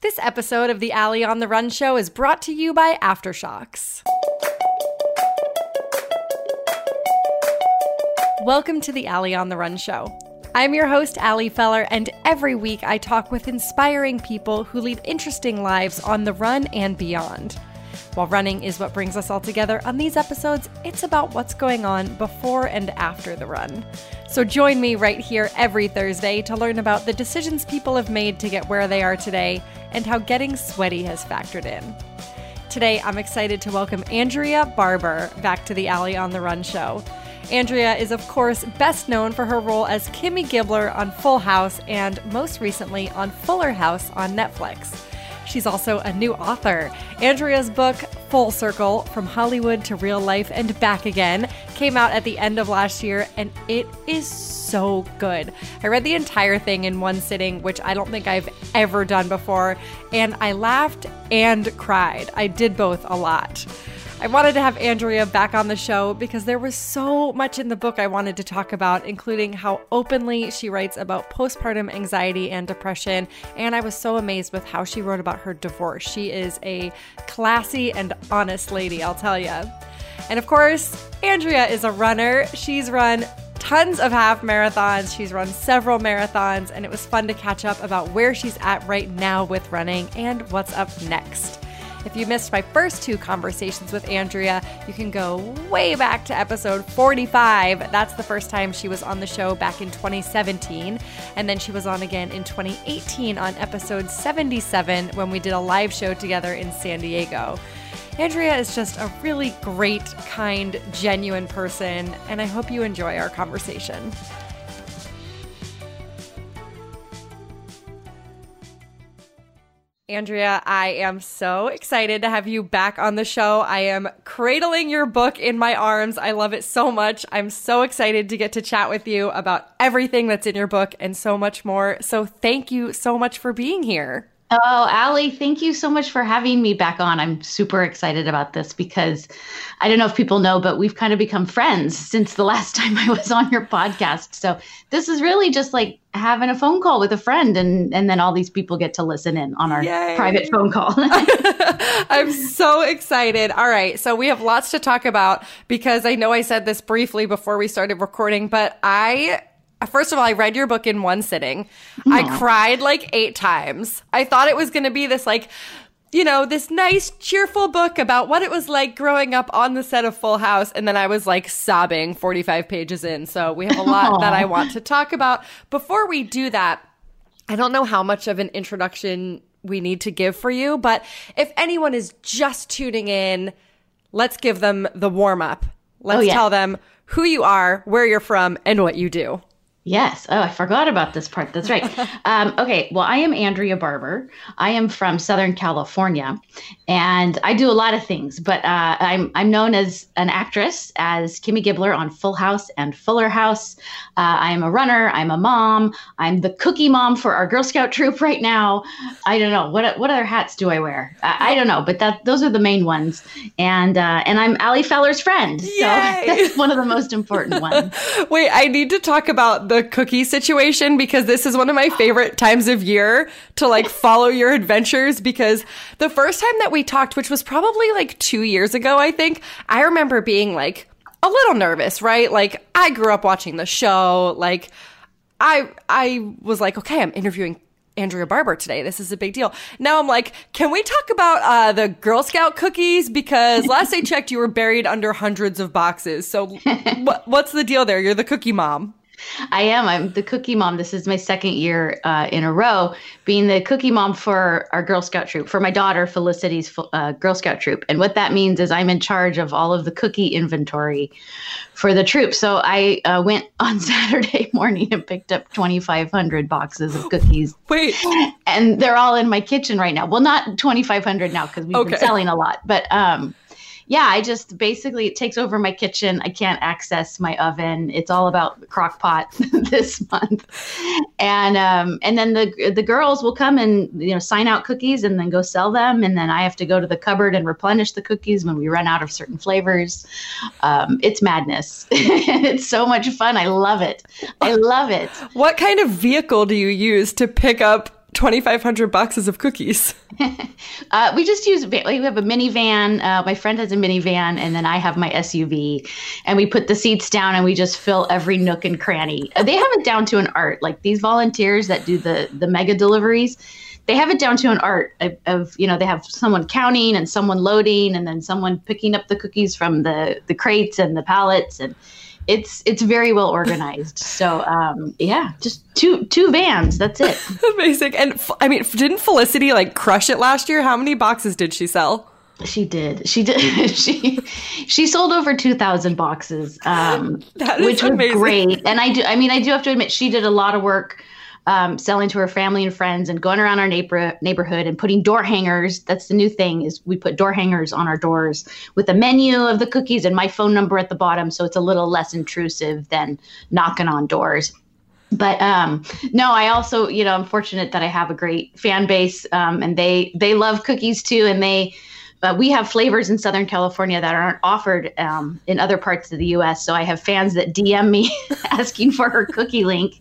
This episode of the Ali on the Run show is brought to you by AfterShokz. Welcome to the Ali on the Run show. I'm your host, Ali Feller, and every week I talk with inspiring people who lead interesting lives on the run and beyond. While running is what brings us all together, on these episodes, it's about what's going on before and after the run. So join me right here every Thursday to learn about the decisions people have made to get where they are today and how getting sweaty has factored in. Today, I'm excited to welcome Andrea Barber back to the Ali on the Run show. Andrea is, of course, best known for her role as Kimmy Gibbler on Full House and most recently on Fuller House on Netflix. She's also a new author. Andrea's book, Full Circle From Hollywood to Real Life and Back Again, came out at the end of last year, and it is so good. I read the entire thing in one sitting, which I don't think I've ever done before, and I laughed and cried. I did both a lot. I wanted to have Andrea back on the show because there was so much in the book I wanted to talk about, including how openly she writes about postpartum anxiety and depression. And I was so amazed with how she wrote about her divorce. She is a classy and honest lady, I'll tell you. And of course, Andrea is a runner. She's run tons of half marathons. She's run several marathons, and it was fun to catch up about where she's at right now with running and what's up next. If you missed my first two conversations with Andrea, you can go way back to episode 45. That's the first time she was on the show back in 2017. And then she was on again in 2018 on episode 77 when we did a live show together in San Diego. Andrea is just a really great, kind, genuine person, and I hope you enjoy our conversation. Andrea, I am so excited to have you back on the show. I am cradling your book in my arms. I love it so much. I'm so excited to get to chat with you about everything that's in your book and so much more. So, thank you so much for being here. Oh, Ali, thank you so much for having me back on. I'm super excited about this because I don't know if people know, but we've kind of become friends since the last time I was on your podcast. So this is really just like having a phone call with a friend and and then all these people get to listen in on our Yay. private phone call. I'm so excited. All right. So we have lots to talk about because I know I said this briefly before we started recording, but I First of all, I read your book in one sitting. Aww. I cried like eight times. I thought it was going to be this like you know, this nice, cheerful book about what it was like growing up on the set of Full House. And then I was like sobbing 45 pages in. So we have a lot Aww. that I want to talk about. Before we do that, I don't know how much of an introduction we need to give for you, but if anyone is just tuning in, let's give them the warm up. Oh, let's oh, yeah. tell them who you are, where you're from, and what you do. Yes. Oh, I forgot about this part. That's right. um, okay. Well, I am Andrea Barber. I am from Southern California, and I do a lot of things. But uh, I'm I'm known as an actress, as Kimmy Gibbler on Full House and Fuller House. Uh, I am a runner. I'm a mom. I'm the cookie mom for our Girl Scout troop right now. I don't know what what other hats do I wear. I, I don't know, but that those are the main ones. And uh, and I'm Ali Feller's friend, Yay! so that's one of the most important ones. Wait, I need to talk about the cookie situation because this is one of my favorite times of year to like follow your adventures because the first time that we talked, which was probably like two years ago, I think, I remember being like a little nervous, right? Like I grew up watching the show. Like I I was like, okay, I'm interviewing Andrea Barber today. This is a big deal. Now I'm like, can we talk about uh, the Girl Scout cookies? Because last I checked, you were buried under hundreds of boxes. So wh- what's the deal there? You're the cookie mom. I am. I'm the cookie mom. This is my second year uh, in a row being the cookie mom for our Girl Scout troop, for my daughter Felicity's uh, Girl Scout troop. And what that means is I'm in charge of all of the cookie inventory for the troop. So I uh, went on Saturday morning and picked up 2,500 boxes of cookies. Wait. And they're all in my kitchen right now. Well, not 2,500 now because we've okay. been selling a lot, but um, yeah, I just basically it takes over my kitchen. I can't access my oven. It's all about crock pot this month. And um, and then the the girls will come and you know sign out cookies and then go sell them. And then I have to go to the cupboard and replenish the cookies when we run out of certain flavors. Um, it's madness. it's so much fun. I love it. I love it. What kind of vehicle do you use to pick up 2,500 boxes of cookies? uh, we just use, we have a minivan. Uh, my friend has a minivan, and then I have my SUV. And we put the seats down and we just fill every nook and cranny. Uh, they have it down to an art. Like these volunteers that do the, the mega deliveries, they have it down to an art of, of, you know, they have someone counting and someone loading and then someone picking up the cookies from the, the crates and the pallets. And it's it's very well organized. So um, yeah, just two two vans. That's it. Amazing. And I mean, didn't Felicity like crush it last year? How many boxes did she sell? She did. She did. she she sold over two thousand boxes, um, which was amazing. great. And I do. I mean, I do have to admit, she did a lot of work um, selling to her family and friends and going around our neighbor neighborhood and putting door hangers. That's the new thing is we put door hangers on our doors with a menu of the cookies and my phone number at the bottom, so it's a little less intrusive than knocking on doors. But um, no, I also, you know, I'm fortunate that I have a great fan base, um, and they they love cookies too, and they but we have flavors in Southern California that aren't offered um, in other parts of the U.S. So I have fans that DM me asking for her cookie link,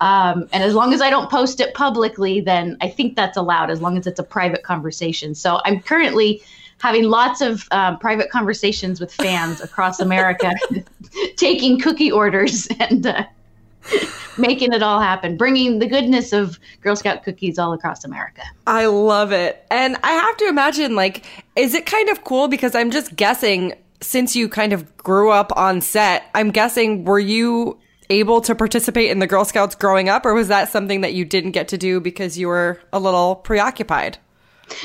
um, and as long as I don't post it publicly, then I think that's allowed. As long as it's a private conversation. So I'm currently having lots of um, private conversations with fans across America, taking cookie orders and. Uh, making it all happen, bringing the goodness of Girl Scout cookies all across America. I love it. And I have to imagine, like, is it kind of cool? Because I'm just guessing, since you kind of grew up on set, I'm guessing, were you able to participate in the Girl Scouts growing up, or was that something that you didn't get to do because you were a little preoccupied?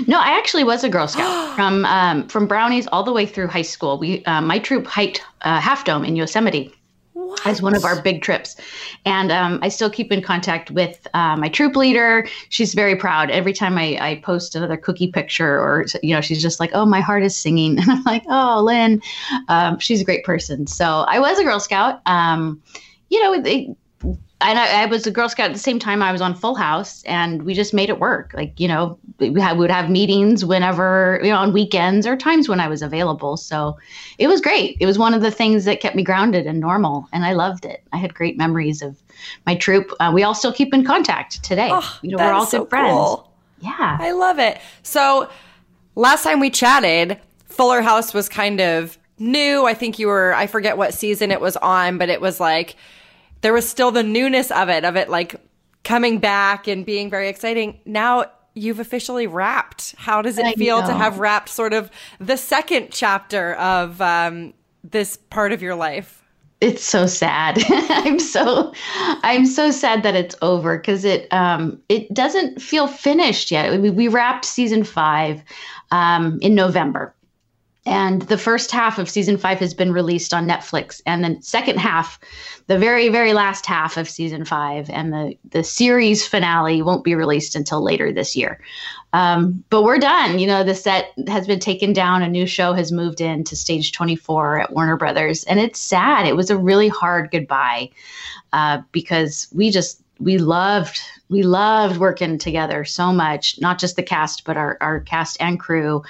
No, I actually was a Girl Scout from um, from brownies all the way through high school. We uh, my troop hiked uh, Half Dome in Yosemite, what? as one of our big trips. And um, I still keep in contact with uh, my troop leader. She's very proud. Every time I, I post another cookie picture, or you know, she's just like, "Oh, my heart is singing," and I'm like, "Oh, Lynn." Um, she's a great person. So I was a Girl Scout. Um, you know, they, and I, I, was a Girl Scout at the same time I was on Full House, and we just made it work. Like you know, we, had, we would have meetings whenever you know on weekends or times when I was available. So it was great. It was one of the things that kept me grounded and normal, and I loved it. I had great memories of my troop. Uh, we all still keep in contact today. Oh, you know, we're all so good friends. Cool. Yeah, I love it. So last time we chatted, Fuller House was kind of new. I think you were. I forget what season it was on, but it was like there was still the newness of it, of it like coming back and being very exciting. Now you've officially wrapped. How does it I feel know. to have wrapped sort of the second chapter of um, this part of your life? It's so sad. I'm so I'm so sad that it's over because it um, it doesn't feel finished yet. We, we wrapped season five um, in November, and the first half of season five has been released on Netflix, and the second half, the very very last half of season five, and the the series finale won't be released until later this year. Um, but we're done. You know, the set has been taken down. A new show has moved in to stage 24 at Warner Brothers, and it's sad. It was a really hard goodbye uh, because we just we loved we loved working together so much not just the cast but our, our cast and crew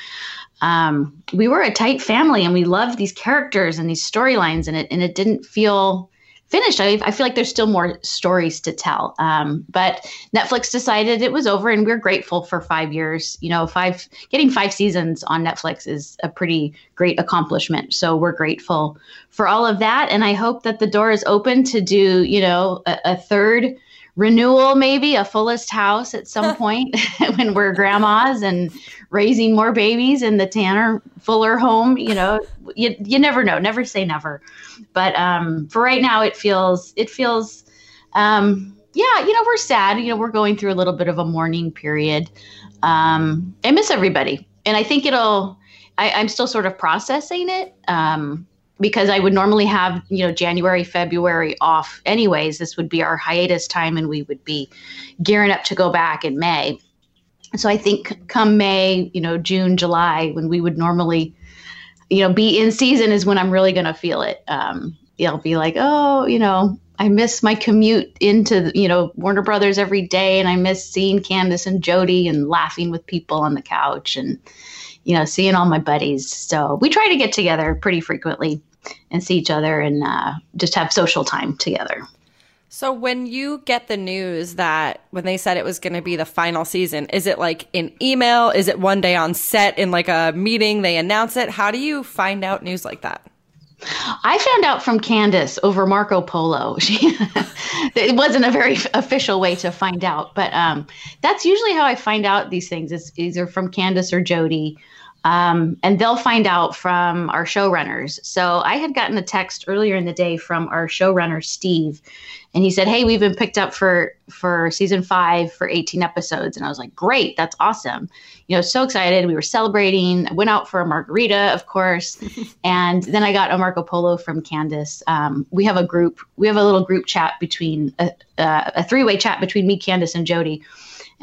um, we were a tight family and we loved these characters and these storylines and it and it didn't feel finished. I, I feel like there's still more stories to tell. Um, but Netflix decided it was over and we're grateful for five years. You know, five getting five seasons on Netflix is a pretty great accomplishment. So we're grateful for all of that. And I hope that the door is open to do, you know, a, a third renewal, maybe a fullest house at some point when we're grandmas and raising more babies in the Tanner Fuller home. You know, you, you never know. Never say never. But um, for right now, it feels it feels. Um, yeah, you know, we're sad. You know, we're going through a little bit of a mourning period. Um, I miss everybody, and I think it'll. I, I'm still sort of processing it. Um, because I would normally have, you know, January, February off anyways. This would be our hiatus time and we would be gearing up to go back in May. So I think come May, you know, June, July, when we would normally, you know, be in season is when I'm really going to feel it. Um, I'll be like, oh, you know, I miss my commute into, you know, Warner Brothers every day. And I miss seeing Candace and Jody and laughing with people on the couch and, you know, seeing all my buddies. So we try to get together pretty frequently and see each other and uh, just have social time together. So when you get the news that when they said it was going to be the final season, is it like an email? Is it one day on set in like a meeting they announce it? How do you find out news like that? I found out from Candace over Marco Polo. She, it wasn't a very official way to find out, but um, that's usually how I find out these things. Is either from Candace or Jody. Um, and they'll find out from our showrunners. So I had gotten a text earlier in the day from our showrunner Steve, and he said, "Hey, we've been picked up for for season five for 18 episodes." And I was like, "Great, that's awesome!" You know, so excited. We were celebrating. I went out for a margarita, of course, and then I got a Marco Polo from Candace. Um, we have a group. We have a little group chat between a, uh, a three way chat between me, Candace, and Jody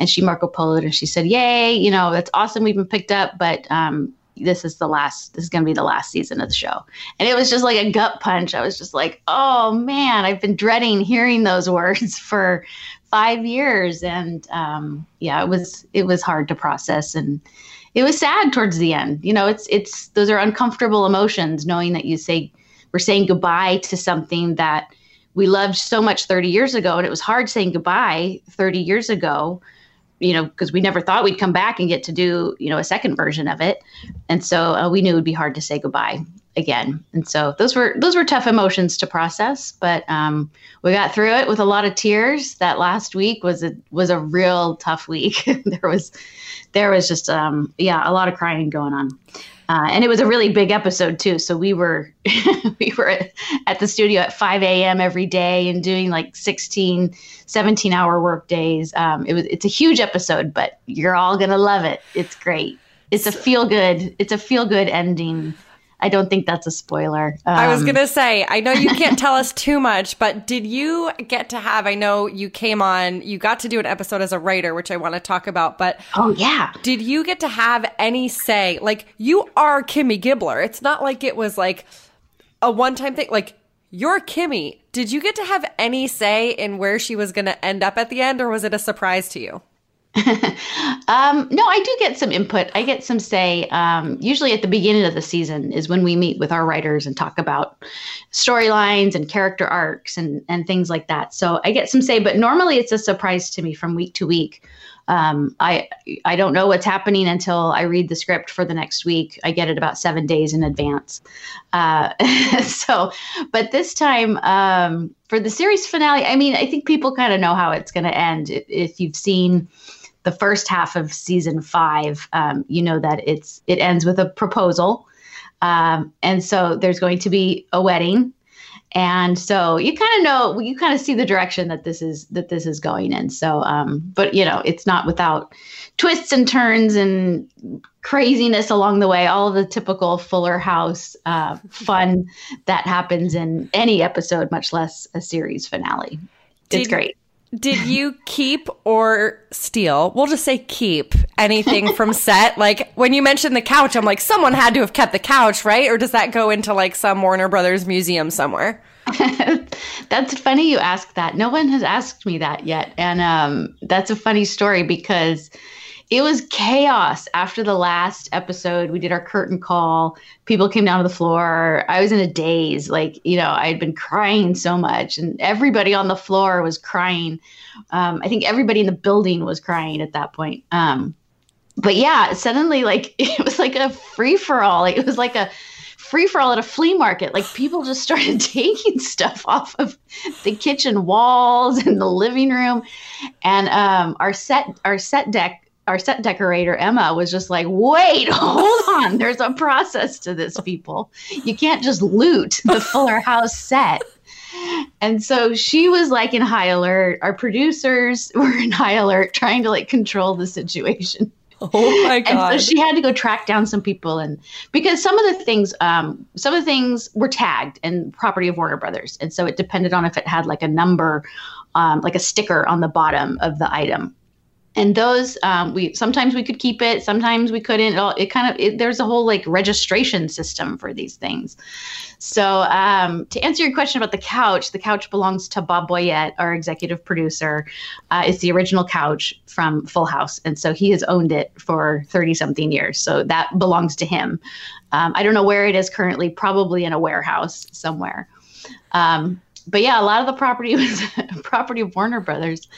and she Marco Poloed and she said, "Yay! You know that's awesome. We've been picked up, but um, this is the last. This is going to be the last season of the show." And it was just like a gut punch. I was just like, "Oh man, I've been dreading hearing those words for five years." And um, yeah, it was it was hard to process and. It was sad towards the end. You know, it's it's those are uncomfortable emotions knowing that you say we're saying goodbye to something that we loved so much 30 years ago and it was hard saying goodbye 30 years ago you know, because we never thought we'd come back and get to do, you know, a second version of it. And so uh, we knew it would be hard to say goodbye again. And so those were those were tough emotions to process, but um, we got through it with a lot of tears. That last week was a was a real tough week. there was there was just um, yeah a lot of crying going on. Uh, and it was a really big episode too. So we were we were at, the studio at 5 a.m. every day and doing like 16, 17 hour work days. Um, it was it's a huge episode, but you're all gonna love it. It's great. It's a feel good. It's a feel good ending I don't think that's a spoiler. Um, I was um, going to say, I know you can't tell us too much, but did you get to have, I know you came on, you got to do an episode as a writer, which I want to talk about, but. Oh, yeah. Did you get to have any say? Like, you are Kimmy Gibbler. It's not like it was like a one time thing. Like, you're Kimmy. Did you get to have any say in where she was going to end up at the end, or was it a surprise to you? um, no, I do get some input. I get some say. Um, usually at the beginning of the season is when we meet with our writers and talk about storylines and character arcs and and things like that. So I get some say, but normally it's a surprise to me from week to week. Um, I I don't know what's happening until I read the script for the next week. I get it about seven days in advance. Uh, so, but this time um, for the series finale, I mean, I think people kind of know how it's going to end if you've seen the first half of season five, um, you know that it's it ends with a proposal, um, and so there's going to be a wedding, and so you kind of know you kind of see the direction that this is that this is going in. So, um, but you know, it's not without twists and turns and craziness along the way. All of the typical Fuller House uh, fun that happens in any episode, much less a series finale. It's great. Did you keep or steal? We'll just say keep anything from set. Like when you mentioned the couch, I'm like, someone had to have kept the couch, right? Or does that go into like some Warner Brothers museum somewhere? that's funny you ask that. No one has asked me that yet. And um, that's a funny story because it was chaos after the last episode. We did our curtain call. People came down to the floor. I was in a daze. Like, you know, I had been crying so much, and everybody on the floor was crying. Um, I think everybody in the building was crying at that point. Um, but yeah, suddenly, like, it was like a free for all. Like, it was like a free for all at a flea market. Like people just started taking stuff off of the kitchen walls and the living room, and um, our set our set deck our set decorator Emma was just like, "Wait, hold on. There's a process to this, people. You can't just loot the Fuller House set." And so she was like in high alert. Our producers were in high alert, trying to like control the situation. Oh my god! And so she had to go track down some people, and because some of the things, um, some of the things were tagged and property of Warner Brothers, and so it depended on if it had like a number, um, like a sticker on the bottom of the item and those um, we sometimes we could keep it sometimes we couldn't. It, all, it kind of it, there's a whole like registration system for these things. So um, to answer your question about the couch the couch belongs to Bob Boyett our executive producer. Uh, it's the original couch from full house and so he has owned it for 30 something years so that belongs to him. Um, i don't know where it is currently probably in a warehouse somewhere. Um, but yeah, a lot of the property was property of Warner Brothers,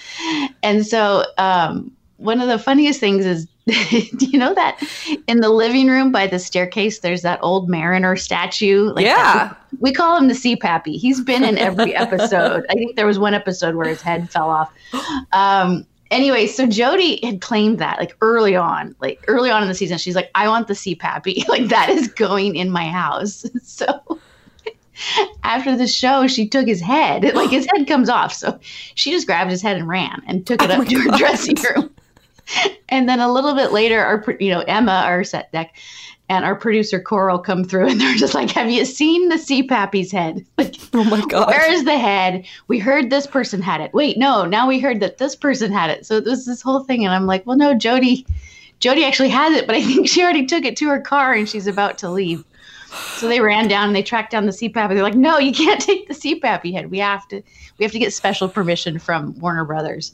and so um, one of the funniest things is, do you know that in the living room by the staircase, there's that old Mariner statue? Like yeah, that, we, call him the Sea Pappy. He's been in every episode. I think there was one episode where his head fell off. Um, anyway, so Jody had claimed that like early on, like early on in the season, she's like, I want the Sea Pappy. Like that is going in my house. So after the show, she took his head. Like his head comes off. So she just grabbed his head and ran and took it oh up to her dressing room. and then a little bit later, our you know Emma, our set deck, and our producer Coral come through, and they're just like, "Have you seen the Sea Pappy's head? Like, oh my god, where is the head? We heard this person had it. Wait, no, now we heard that this person had it. So there's this whole thing, and I'm like, well, no, Jody, Jody actually has it, but I think she already took it to her car, and she's about to leave. So they ran down and they tracked down the CPAP. Pappy. They're like, no, you can't take the Sea Pappy head. We have to, we have to get special permission from Warner Brothers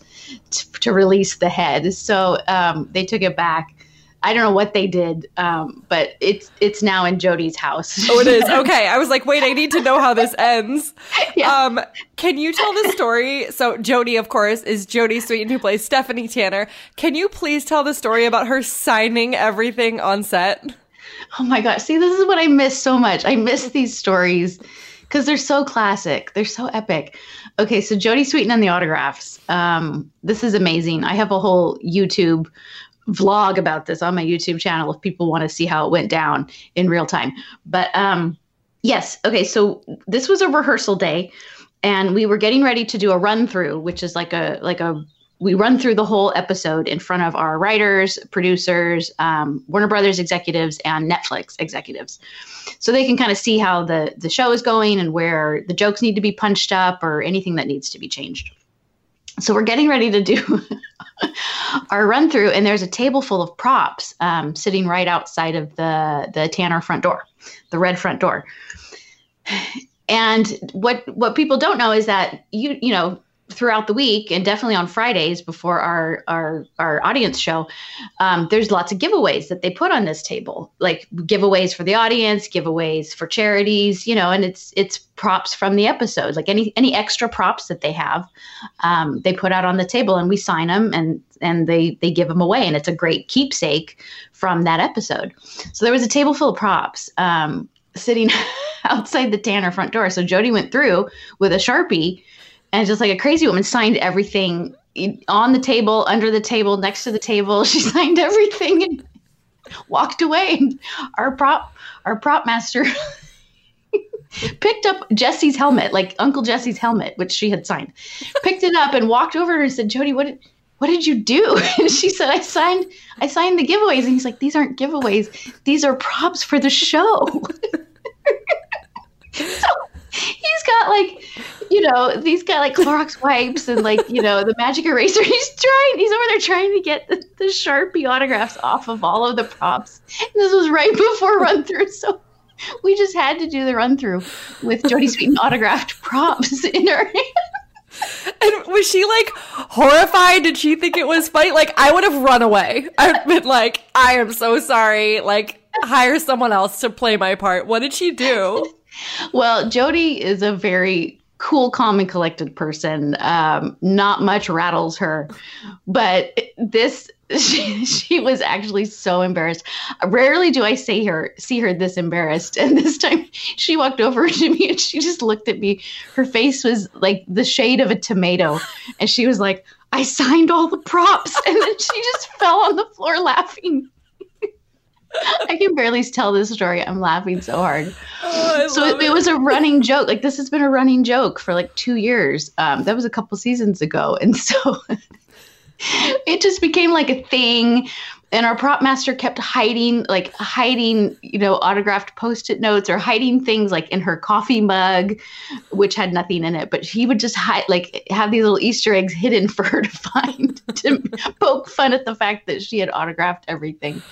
to, to release the head. So um, they took it back. I don't know what they did, um, but it's it's now in Jody's house. oh, it is. Okay, I was like, wait, I need to know how this ends. Yeah. Um, can you tell the story? So Jody, of course, is Jody Sweetin, who plays Stephanie Tanner. Can you please tell the story about her signing everything on set? Oh my gosh. See, this is what I miss so much. I miss these stories because they're so classic. They're so epic. Okay, so Jody Sweetin and the autographs. Um, this is amazing. I have a whole YouTube vlog about this on my YouTube channel if people want to see how it went down in real time. But um, yes, okay, so this was a rehearsal day and we were getting ready to do a run through, which is like a like a we run through the whole episode in front of our writers, producers, um, Warner Brothers executives, and Netflix executives, so they can kind of see how the the show is going and where the jokes need to be punched up or anything that needs to be changed. So we're getting ready to do our run through, and there's a table full of props um, sitting right outside of the the Tanner front door, the red front door. And what what people don't know is that you you know throughout the week and definitely on Fridays before our our our audience show, um, there's lots of giveaways that they put on this table, like giveaways for the audience, giveaways for charities, you know, and it's it's props from the episodes, like any any extra props that they have, um, they put out on the table, and we sign them and and they they give them away, and it's a great keepsake from that episode. So there was a table full of props. Um, sitting outside the Tanner front door. So Jody went through with a Sharpie and just like a crazy woman signed everything on the table, under the table, next to the table. She signed everything and walked away. Our prop, our prop master picked up Jesse's helmet, like Uncle Jesse's helmet, which she had signed, picked it up and walked over and said, Jody, what did, what did you do? And she said, I signed, I signed the giveaways. And he's like, these aren't giveaways. These are props for the show. so he's got like you know he's got like Clorox wipes and like you know the magic eraser. He's trying. He's over there trying to get the, the Sharpie autographs off of all of the props. And this was right before run through, so we just had to do the run through with Jody Sweetin autographed props in her hand. And was she like horrified? Did she think it was funny? Like I would have run away. I've been like, I am so sorry. Like hire someone else to play my part. What did she do? Well, Jody is a very cool, calm, and collected person. Um, not much rattles her, but this she, she was actually so embarrassed. Rarely do I see her see her this embarrassed, and this time she walked over to me and she just looked at me. Her face was like the shade of a tomato, and she was like, "I signed all the props," and then she just fell on the floor laughing. I can barely tell this story. I'm laughing so hard. Oh, so it, it, was a running joke. Like this has been a running joke for like two years. Um, that was a couple seasons ago, and so it just became like a thing and our prop master kept hiding like hiding you know autographed post-it notes or hiding things like in her coffee mug which had nothing in it. But he would just hide like have these little easter eggs hidden for her to find to poke fun at the fact that she had autographed everything.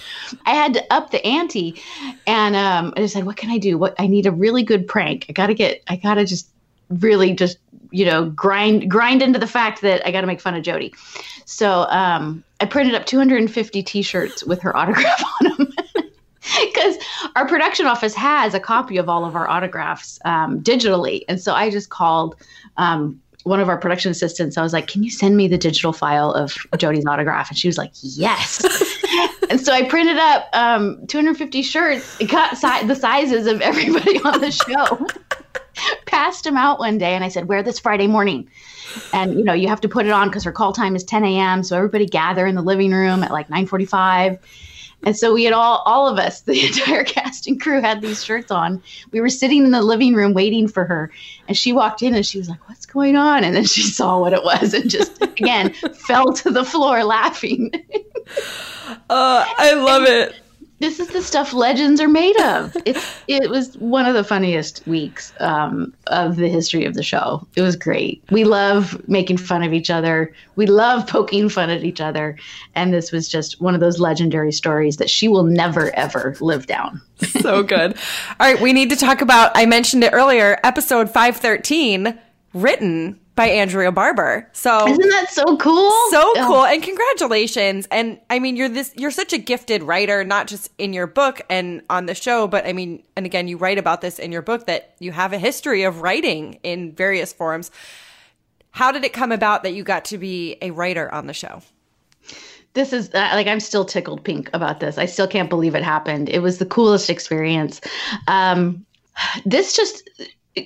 I had to up the ante and um, i just said what can i do? What i need a really good prank. I gotta get i gotta just really just you know grind grind into the fact that I got to make fun of Jody. So um, I printed up 250 T-shirts with her autograph on them. because our production office has a copy of all of our autographs um, digitally. And so I just called um, one of our production assistants. I was like, Can you send me the digital file of Jody's autograph? And she was like, Yes. and so I printed up um, 250 shirts, got si- the sizes of everybody on the show, passed him out one day, and I said, Wear this Friday morning. And you know, you have to put it on because her call time is 10 a.m. So everybody gather in the living room at like 9:45 and so we had all, all of us, the entire cast and crew had these shirts on. We were sitting in the living room waiting for her. And she walked in and she was like, What's going on? And then she saw what it was and just, again, fell to the floor laughing. uh, I love it this is the stuff legends are made of. It was one of the funniest weeks um, of the history of the show. It was great. We love making fun of each other. We love poking fun at each other, and this was just one of those legendary stories that she will never ever live down. so good. All right, we need to talk about. I mentioned it earlier. Episode five thirteen, written by Andrea Barber. So Isn't that so cool? So cool. And congratulations. And I mean, you're this you're such a gifted writer, not just in your book and on the show, but I mean, and again, you write about this in your book that you have a history of writing in various forms. How did it come about that you got to be a writer on the show? this is uh, like I'm still tickled pink about this. I still can't believe it happened. It was the coolest experience. Um, this just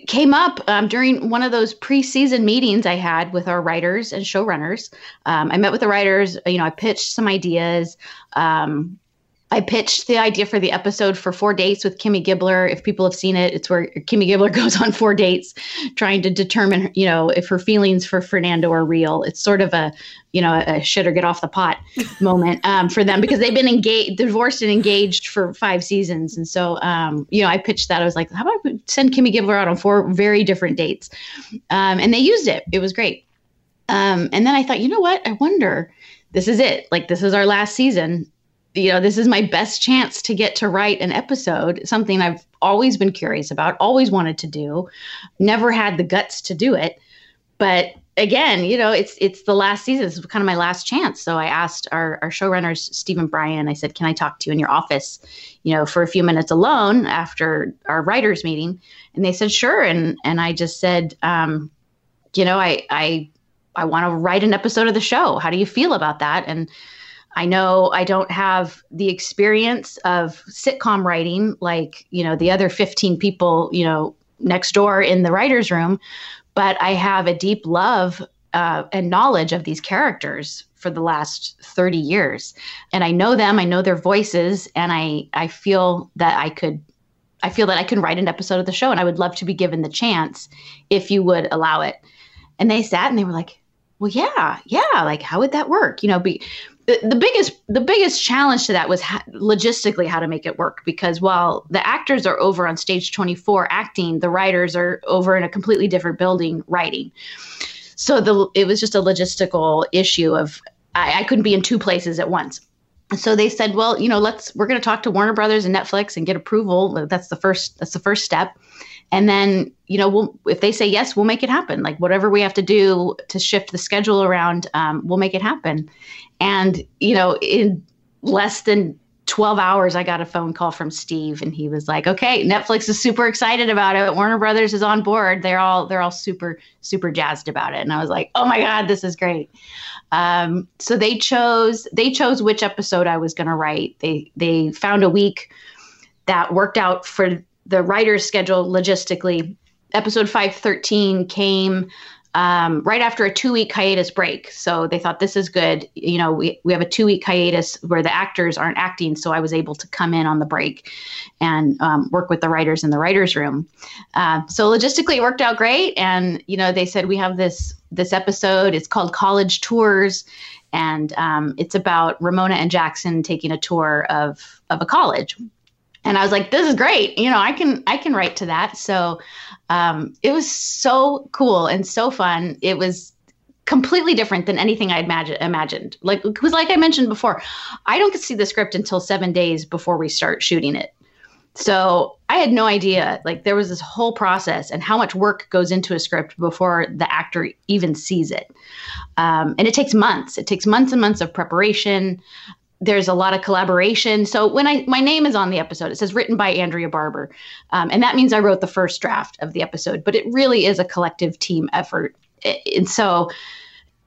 came up um, during one of those preseason meetings I had with our writers and showrunners. Um, I met with the writers. You know, I pitched some ideas. Um, I pitched the idea for the episode for four dates with Kimmy Gibbler. If people have seen it, it's where Kimmy Gibbler goes on four dates, trying to determine, you know, if her feelings for Fernando are real. It's sort of a, you know, a shit or get off the pot moment um, for them because they've been engaged, divorced and engaged for five seasons. And so, um, you know, I pitched that. I was like, how about send Kimmy Gibbler out on four very different dates? Um, and they used it. It was great. Um, and then I thought, you know what? I wonder. This is it. Like this is our last season you know, this is my best chance to get to write an episode, something I've always been curious about, always wanted to do, never had the guts to do it. But again, you know, it's it's the last season. This is kind of my last chance. So I asked our, our showrunners, Stephen Bryan, I said, Can I talk to you in your office, you know, for a few minutes alone after our writers meeting? And they said, Sure. And and I just said, um, you know, I I I want to write an episode of the show. How do you feel about that? And I know I don't have the experience of sitcom writing like, you know, the other 15 people, you know, next door in the writer's room, but I have a deep love uh, and knowledge of these characters for the last 30 years. And I know them, I know their voices, and I, I feel that I could. I feel that I can write an episode of the show and I would love to be given the chance if you would allow it. And they sat and they were like, well, yeah, yeah, like how would that work? You know, be the, biggest the biggest challenge to that was ha- logistically how to make it work because while the actors are over on stage 24 acting the writers are over in a completely different building writing. So the it was just a logistical issue of I, I couldn't be in two places at once. So they said well you know let's we're going to talk to warner brothers and netflix and get approval. That's the first that's the first step and then you know we'll if they say yes we'll make it happen like whatever we have to do to shift the schedule around um, we'll make it happen and, you know, in less than 12 hours, I got a phone call from Steve and he was like, okay, Netflix is super excited about it. Warner Brothers is on board. They're all, they're all super, super jazzed about it. And I was like, oh my God, this is great. Um, so they chose, they chose which episode I was going to write. They, they found a week that worked out for the writer's schedule logistically. Episode 513 came um, right after a two week hiatus break. So they thought this is good. You know, we, we have a two week hiatus where the actors aren't acting. So I was able to come in on the break and um, work with the writers in the writers room. Uh, so logistically, it worked out great. And, you know, they said we have this this episode. It's called College Tours. And um, it's about Ramona and Jackson taking a tour of, of a college and I was like, "This is great. You know, I can I can write to that." So um, it was so cool and so fun. It was completely different than anything I'd imagine, imagined. Like because, like I mentioned before, I don't see the script until seven days before we start shooting it. So I had no idea. Like there was this whole process and how much work goes into a script before the actor even sees it. Um, and it takes months. It takes months and months of preparation there's a lot of collaboration. So when I my name is on the episode, it says written by Andrea Barber, um, and that means I wrote the first draft of the episode. But it really is a collective team effort, and so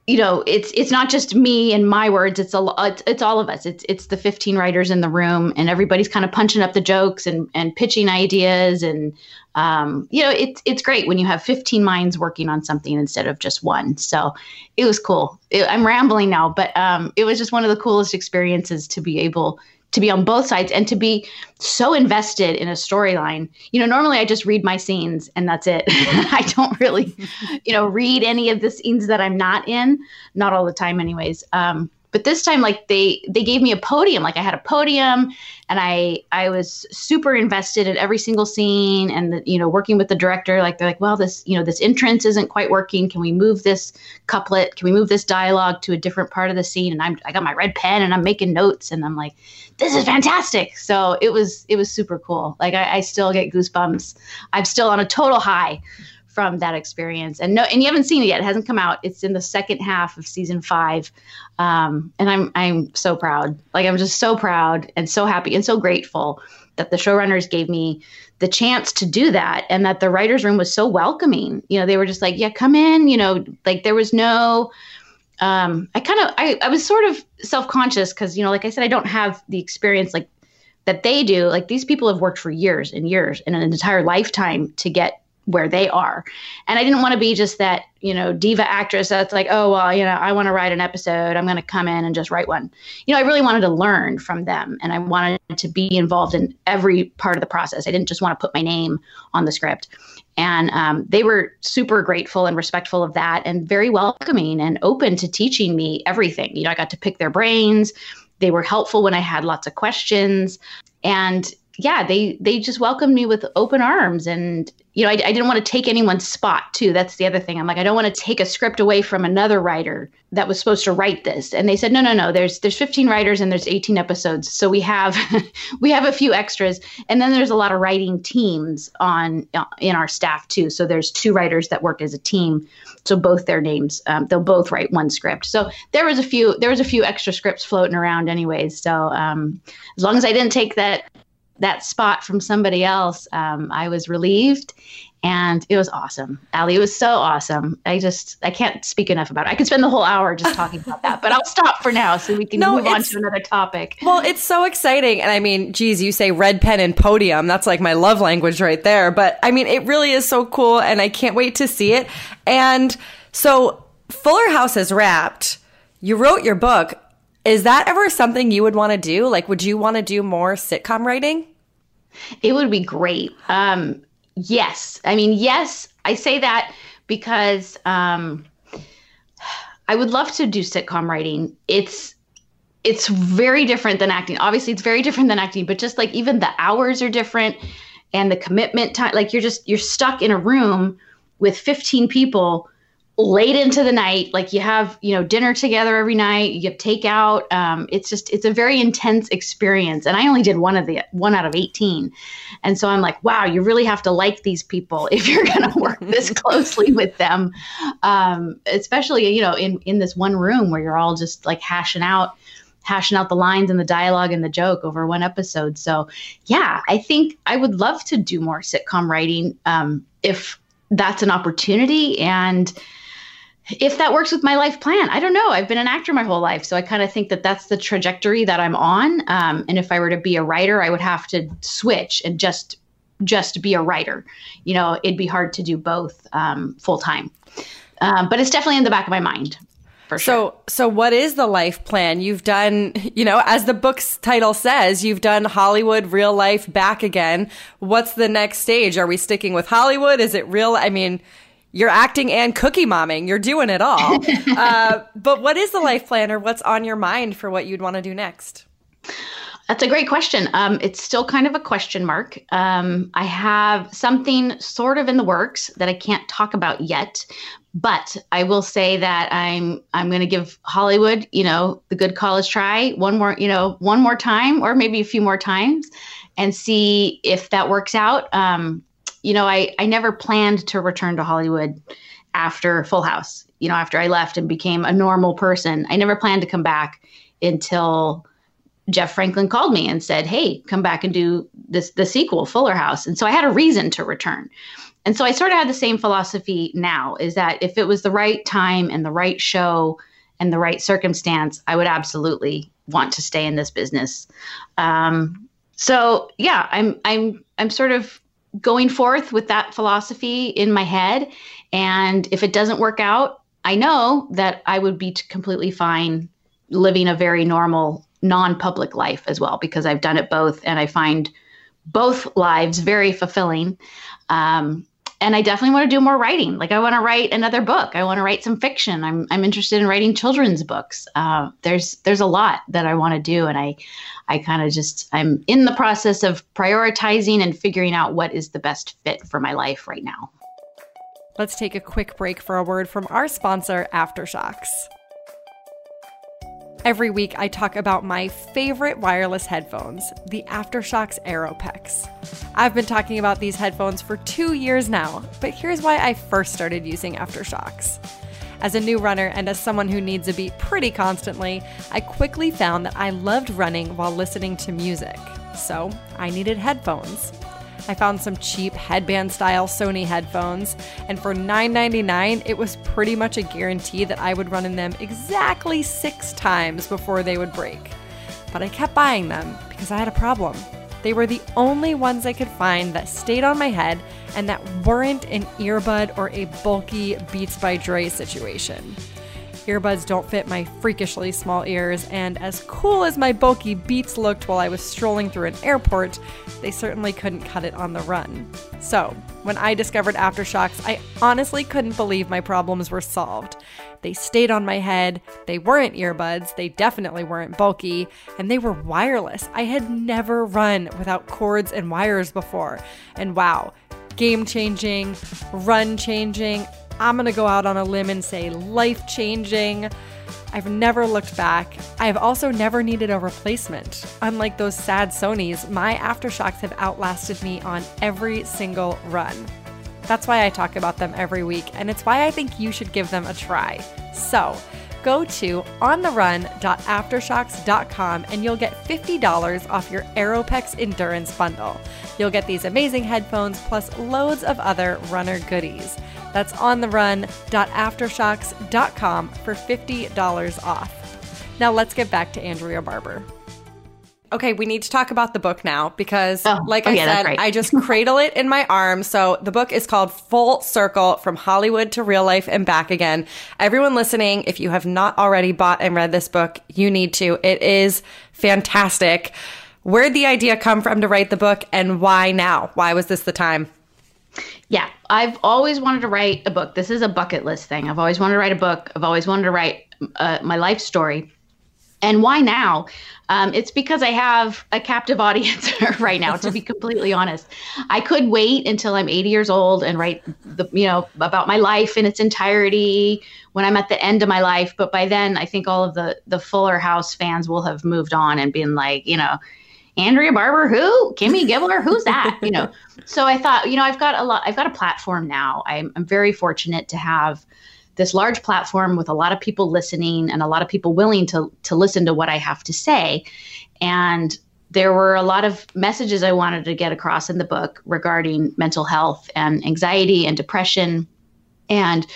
you know it's it's not just me and my words it's a it's, it's all of us. It's it's the 15 writers in the room and everybody's kind of punching up the jokes and and pitching ideas and um, you know it's it's great when you have 15 minds working on something instead of just one. So it was cool. It, i'm rambling now but um, it was just one of the coolest experiences to be able to be on both sides and to be so invested in a storyline. You know, normally I just read my scenes and that's it. I don't really, you know, read any of the scenes that I'm not in, not all the time anyways. Um, but this time like they they gave me a podium. Like i had a podium and i i was super invested in every single scene and the, you know working with the director. Like they're like well this you know this entrance isn't quite working. Can we move this couplet? Can we move this dialogue to a different part of the scene? And i'm i got my red pen and i'm making notes and i'm like this is fantastic. So it was it was super cool. Like i, I still get goosebumps. I'm still on a total high from that experience. And no, and you haven't seen it yet. It hasn't come out. It's in the second half of season five. Um, and I'm I'm so proud. Like I'm just so proud and so happy and so grateful that the showrunners gave me the chance to do that and that the writers room was so welcoming. You know, they were just like, yeah, come in, you know, like there was no um, I kind of I, I was sort of self-conscious because, you know, like I said, I don't have the experience like that they do. Like these people have worked for years and years and an entire lifetime to get where they are. And I didn't want to be just that, you know, diva actress that's like, oh, well, you know, I want to write an episode. I'm going to come in and just write one. You know, I really wanted to learn from them and I wanted to be involved in every part of the process. I didn't just want to put my name on the script. And um, they were super grateful and respectful of that and very welcoming and open to teaching me everything. You know, I got to pick their brains. They were helpful when I had lots of questions. And yeah, they they just welcomed me with open arms, and you know, I, I didn't want to take anyone's spot too. That's the other thing. I'm like, I don't want to take a script away from another writer that was supposed to write this. And they said, no, no, no. There's there's 15 writers and there's 18 episodes, so we have we have a few extras, and then there's a lot of writing teams on in our staff too. So there's two writers that work as a team. So both their names, um, they'll both write one script. So there was a few there was a few extra scripts floating around, anyways. So um, as long as I didn't take that that spot from somebody else, um, I was relieved and it was awesome. Ali, it was so awesome. I just I can't speak enough about it. I could spend the whole hour just talking about that, but I'll stop for now so we can no, move on to another topic. Well, it's so exciting. And I mean, geez, you say red pen and podium. That's like my love language right there. But I mean, it really is so cool and I can't wait to see it. And so Fuller House has wrapped. You wrote your book. Is that ever something you would want to do? Like, would you want to do more sitcom writing? It would be great. Um, yes. I mean, yes, I say that because um, I would love to do sitcom writing. It's it's very different than acting. Obviously, it's very different than acting, but just like even the hours are different and the commitment time like you're just you're stuck in a room with 15 people late into the night like you have you know dinner together every night you have takeout um, it's just it's a very intense experience. And i only did one of the one out of 18 and so i'm like wow you really have to like these people if you're going to work this closely with them. Um, especially you know in in this one room where you're all just like hashing out hashing out the lines and the dialogue and the joke over one episode. So yeah i think i would love to do more sitcom writing um, if that's an opportunity. And if that works with my life plan i don't know i've been an actor my whole life so i kind of think that that's the trajectory that i'm on um, and if i were to be a writer i would have to switch and just just be a writer you know it'd be hard to do both um, full time um, but it's definitely in the back of my mind for sure. So, so what is the life plan? You've done, you know, as the book's title says, you've done Hollywood, real life, back again. What's the next stage? Are we sticking with Hollywood? Is it real? I mean, you're acting and cookie momming. You're doing it all. uh, but what is the life plan or what's on your mind for what you'd want to do next? That's a great question. Um, it's still kind of a question mark. Um, I have something sort of in the works that I can't talk about yet, but I will say that I'm I'm going to give Hollywood, you know, the good college try one more, you know, one more time or maybe a few more times, and see if that works out. Um, you know, I, I never planned to return to Hollywood after Full House. You know, after I left and became a normal person, I never planned to come back until Jeff Franklin called me and said, "Hey, come back and do this the sequel, Fuller House." And so I had a reason to return. And so I sort of had the same philosophy now is that if it was the right time and the right show and the right circumstance, I would absolutely want to stay in this business. Um, so yeah, I'm I'm I'm sort of going forth with that philosophy in my head. And if it doesn't work out, I know that I would be completely fine living a very normal, non public life as well, because I've done it both and I find both lives very fulfilling. Um, and I definitely want to do more writing. Like I want to write another book. I want to write some fiction. I'm I'm interested in writing children's books. Uh, there's there's a lot that I want to do, and I I kind of just I'm in the process of prioritizing and figuring out what is the best fit for my life right now. Let's take a quick break for a word from our sponsor, AfterShokz. Every week, I talk about my favorite wireless headphones, the AfterShokz AeroPex. I've been talking about these headphones for two years now, but here's why I first started using AfterShokz. As a new runner and as someone who needs a beat pretty constantly, I quickly found that I loved running while listening to music. So I needed headphones. I found some cheap headband style Sony headphones, and for $9.99, it was pretty much a guarantee that I would run in them exactly six times before they would break. But I kept buying them because I had a problem. They were the only ones I could find that stayed on my head and that weren't an earbud or a bulky Beats by Dre situation. Earbuds don't fit my freakishly small ears, and as cool as my bulky Beats looked while I was strolling through an airport, they certainly couldn't cut it on the run. So, when I discovered AfterShokz, I honestly couldn't believe my problems were solved. They stayed on my head, they weren't earbuds, they definitely weren't bulky, and they were wireless. I had never run without cords and wires before. And wow, game changing, run changing. I'm gonna go out on a limb and say life changing. I've never looked back. I've also never needed a replacement. Unlike those sad Sonys, my AfterShokz have outlasted me on every single run. That's why I talk about them every week, and it's why I think you should give them a try. So, go to ontherun.aftershokz.com and you'll get $50 off your Aeropex Endurance bundle. You'll get these amazing headphones plus loads of other runner goodies. That's ontherun.aftershokz.com for $50 off. Now let's get back to Andrea Barber. Okay, we need to talk about the book now because, oh, like oh, I yeah, said, I just cradle it in my arms. So the book is called Full Circle From Hollywood to Real Life and Back Again. Everyone listening, if you have not already bought and read this book, you need to. It is fantastic. Where'd the idea come from to write the book and why now? Why was this the time? Yeah, I've always wanted to write a book. This is a bucket list thing. I've always wanted to write a book. I've always wanted to write uh, my life story. And why now? Um, it's because I have a captive audience right now. To be completely honest, I could wait until I'm 80 years old and write the you know about my life in its entirety when I'm at the end of my life. But by then, I think all of the the Fuller House fans will have moved on and been like, you know, Andrea Barber, who? Kimmy Gibbler, who's that? you know. So I thought, you know, I've got a lot. I've got a platform now. I'm, I'm very fortunate to have this large platform with a lot of people listening and a lot of people willing to to listen to what I have to say. And there were a lot of messages I wanted to get across in the book regarding mental health and anxiety and depression and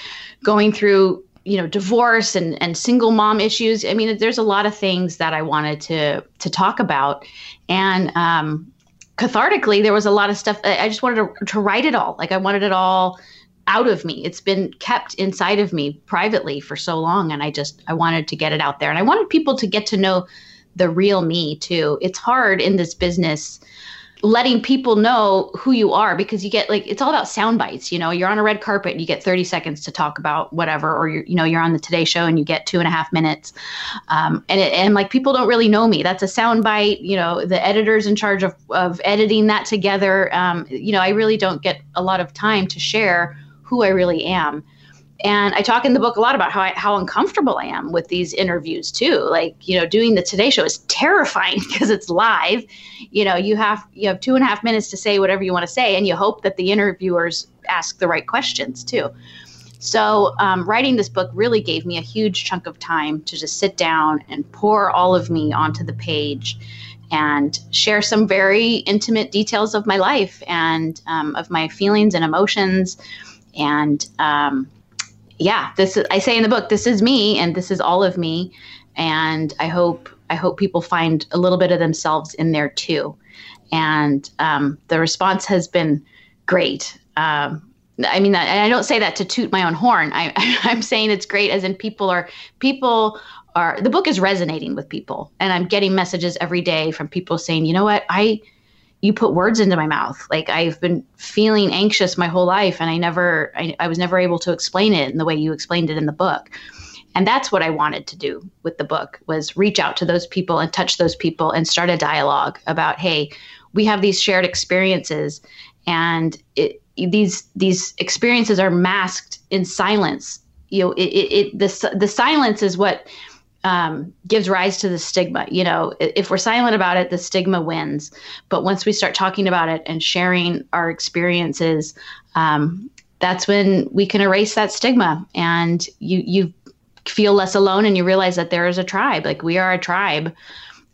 going through you know divorce and and single mom issues. I mean there's a lot of things that i wanted to to talk about. And um cathartically there was a lot of stuff i just wanted to, to write it all. Like i wanted it all out of me. It's been kept inside of me privately for so long and i just i wanted to get it out there. And i wanted people to get to know the real me too. It's hard in this business letting people know who you are because you get like it's all about sound bites you know? You're on a red carpet and you get 30 seconds to talk about whatever or you're you know you're on the today show and you get two and a half minutes. Um, and it, and like people don't really know me. That's a sound bite you know? The editor's in charge of, of editing that together. Um, you know i really don't get a lot of time to share who i really am and I talk in the book a lot about how I, how uncomfortable I am with these interviews too. Like you know, doing the Today Show is terrifying because it's live. You know, you have you have two and a half minutes to say whatever you want to say, and you hope that the interviewers ask the right questions too. So, um, writing this book really gave me a huge chunk of time to just sit down and pour all of me onto the page and share some very intimate details of my life and um, of my feelings and emotions. And um, yeah, this is, I say in the book, this is me and this is all of me. And I hope I hope people find a little bit of themselves in there too. And um, the response has been great. Um, I mean, I don't say that to toot my own horn. I, I'm saying it's great, as in people are people are the book is resonating with people, and I'm getting messages every day from people saying, you know what, I you put words into my mouth. Like I've been feeling anxious my whole life, and I never, I, I was never able to explain it in the way you explained it in the book. And that's what I wanted to do with the book was reach out to those people and touch those people and start a dialogue about, hey, we have these shared experiences, and it, these these experiences are masked in silence. You know, it, it, it the the silence is what um, gives rise to the stigma. You know, if we're silent about it, the stigma wins. But once we start talking about it and sharing our experiences, um, that's when we can erase that stigma, and you you feel less alone, and you realize that there is a tribe. Like we are a tribe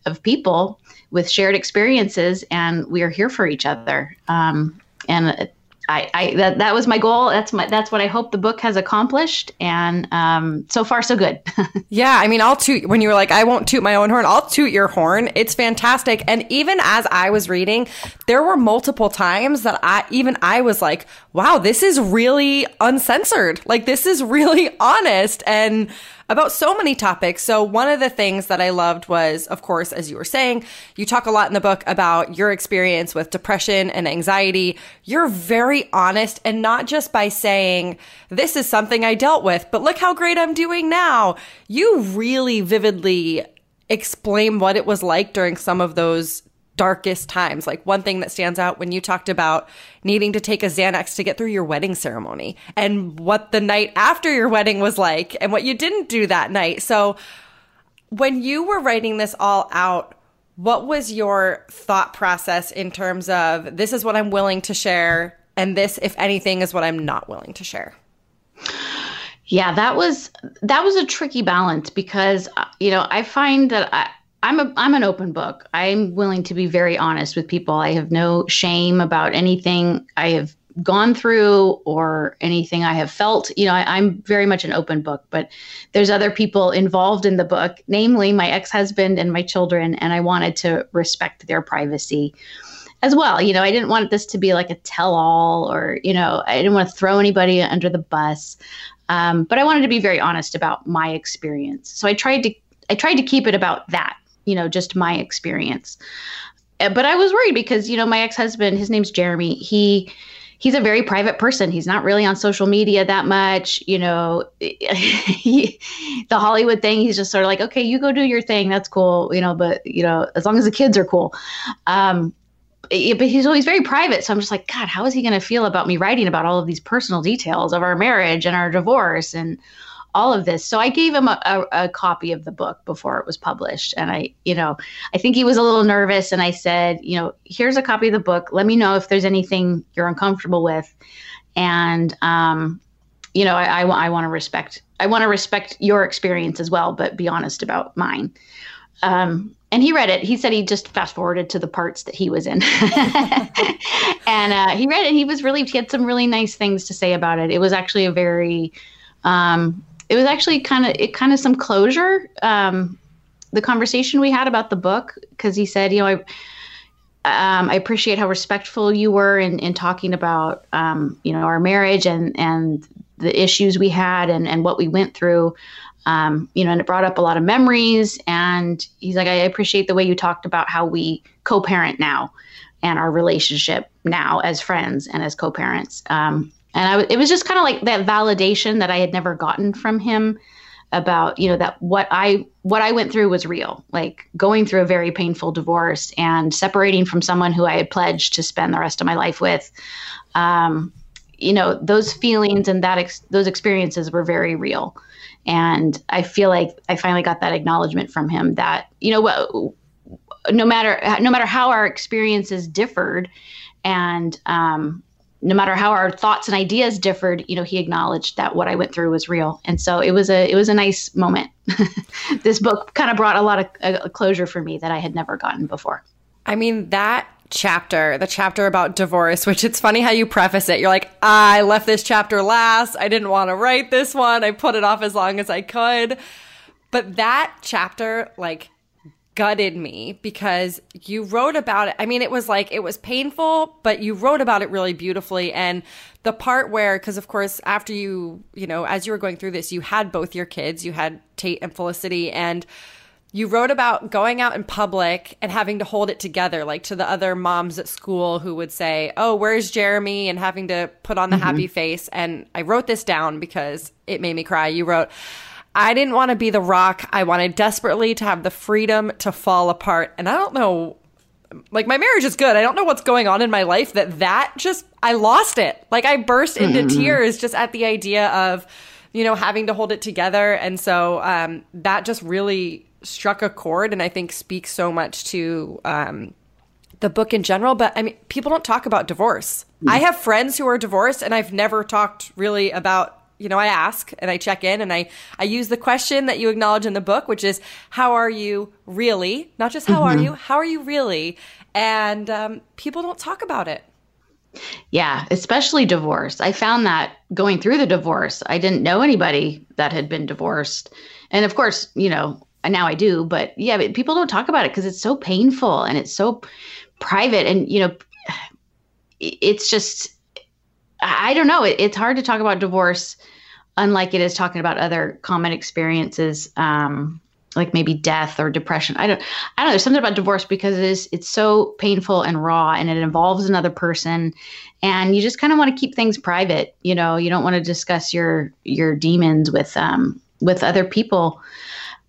of people with shared experiences, and we are here for each other. Um, and I, I that that was my goal. That's my that's what I hope the book has accomplished, and um, so far so good. yeah, I mean, I'll toot when you were like, I won't toot my own horn. I'll toot your horn. It's fantastic. And even as I was reading, there were multiple times that I even I was like, wow, this is really uncensored. Like this is really honest and about so many topics. So one of the things that I loved was, of course, as you were saying, you talk a lot in the book about your experience with depression and anxiety. You're very honest and not just by saying, this is something I dealt with, but look how great I'm doing now. You really vividly explain what it was like during some of those darkest times. Like one thing that stands out when you talked about needing to take a Xanax to get through your wedding ceremony and what the night after your wedding was like and what you didn't do that night. So when you were writing this all out, what was your thought process in terms of this is what I'm willing to share and this if anything is what I'm not willing to share? Yeah, that was that was a tricky balance because uh, you know, I find that I I'm a I'm an open book. I'm willing to be very honest with people. I have no shame about anything I have gone through or anything I have felt. You know, I, am very much an open book, but there's other people involved in the book, namely my ex-husband and my children, and I wanted to respect their privacy as well. You know, I didn't want this to be like a tell-all or, you know, I didn't want to throw anybody under the bus. Um, but I wanted to be very honest about my experience. So I tried to I tried to keep it about that you know, just my experience. Uh, but I was worried because, you know, my ex-husband, his name's Jeremy, he he's a very private person. He's not really on social media that much. You know, he, the Hollywood thing, he's just sort of like, okay, you go do your thing. That's cool. You know, but, you know, as long as the kids are cool. Um, but he's always very private. So I'm just like, God, how is he going to feel about me writing about all of these personal details of our marriage and our divorce and all of this. So I gave him a, a, a, copy of the book before it was published. And I, you know, I think he was a little nervous. And I said, you know, here's a copy of the book. Let me know if there's anything you're uncomfortable with. And, um, you know, I, I, I want to respect, I want to respect your experience as well, but be honest about mine. Um, and he read it. He said he just fast forwarded to the parts that he was in, and uh, he read it. He was really he had some really nice things to say about it. It was actually a very um, it was actually kind of it kind of some closure. Um, the conversation we had about the book because he said, you know, I um, I appreciate how respectful you were in, in talking about um, you know our marriage and and the issues we had and and what we went through. Um, you know, and it brought up a lot of memories. And he's like, I appreciate the way you talked about how we co-parent now and our relationship now as friends and as co-parents. Um, and I, it was just kind of like that validation that I had never gotten from him about you know that what I what I went through was real like going through a very painful divorce and separating from someone who I had pledged to spend the rest of my life with. Um, you know those feelings and that ex- those experiences were very real. And I feel like I finally got that acknowledgement from him that you know what no matter no matter how our experiences differed and um, no matter how our thoughts and ideas differed, you know, he acknowledged that what I went through was real. And so it was a it was a nice moment. this book kind of brought a lot of a closure for me that I had never gotten before. I mean, that chapter, the chapter about divorce, which it's funny how you preface it. You're like, I left this chapter last. I didn't want to write this one. I put it off as long as I could. But that chapter, like, gutted me because you wrote about it. I mean, it was like, it was painful, but you wrote about it really beautifully. And the part where, because of course, after you, you know, as you were going through this, you had both your kids, you had Tate and Felicity, and you wrote about going out in public and having to hold it together, like to the other moms at school who would say, Oh, where's Jeremy? and having to put on the mm-hmm. happy face. And I wrote this down because it made me cry. You wrote, I didn't want to be the rock. I wanted desperately to have the freedom to fall apart. And I don't know, like my marriage is good. I don't know what's going on in my life that that just, I lost it. Like I burst into mm-hmm. tears just at the idea of, you know, having to hold it together. And so um, that just really struck a chord and I think speaks so much to um, the book in general. But I mean, people don't talk about divorce. Mm. I have friends who are divorced, and I've never talked really about. You know, I ask and I check in and I, I use the question that you acknowledge in the book, which is, how are you really? Not just how mm-hmm. are you, how are you really? And um, people don't talk about it. Yeah, especially divorce. I found that going through the divorce, I didn't know anybody that had been divorced. And of course, you know, now I do, but yeah, but people don't talk about it because it's so painful and it's so private. And, you know, it's just, I don't know. It, it's hard to talk about divorce unlike it is talking about other common experiences. Um, like maybe death or depression. I don't I don't know. There's something about divorce because it is it's so painful and raw and it involves another person and you just kind of want to keep things private. You know, you don't want to discuss your your demons with um with other people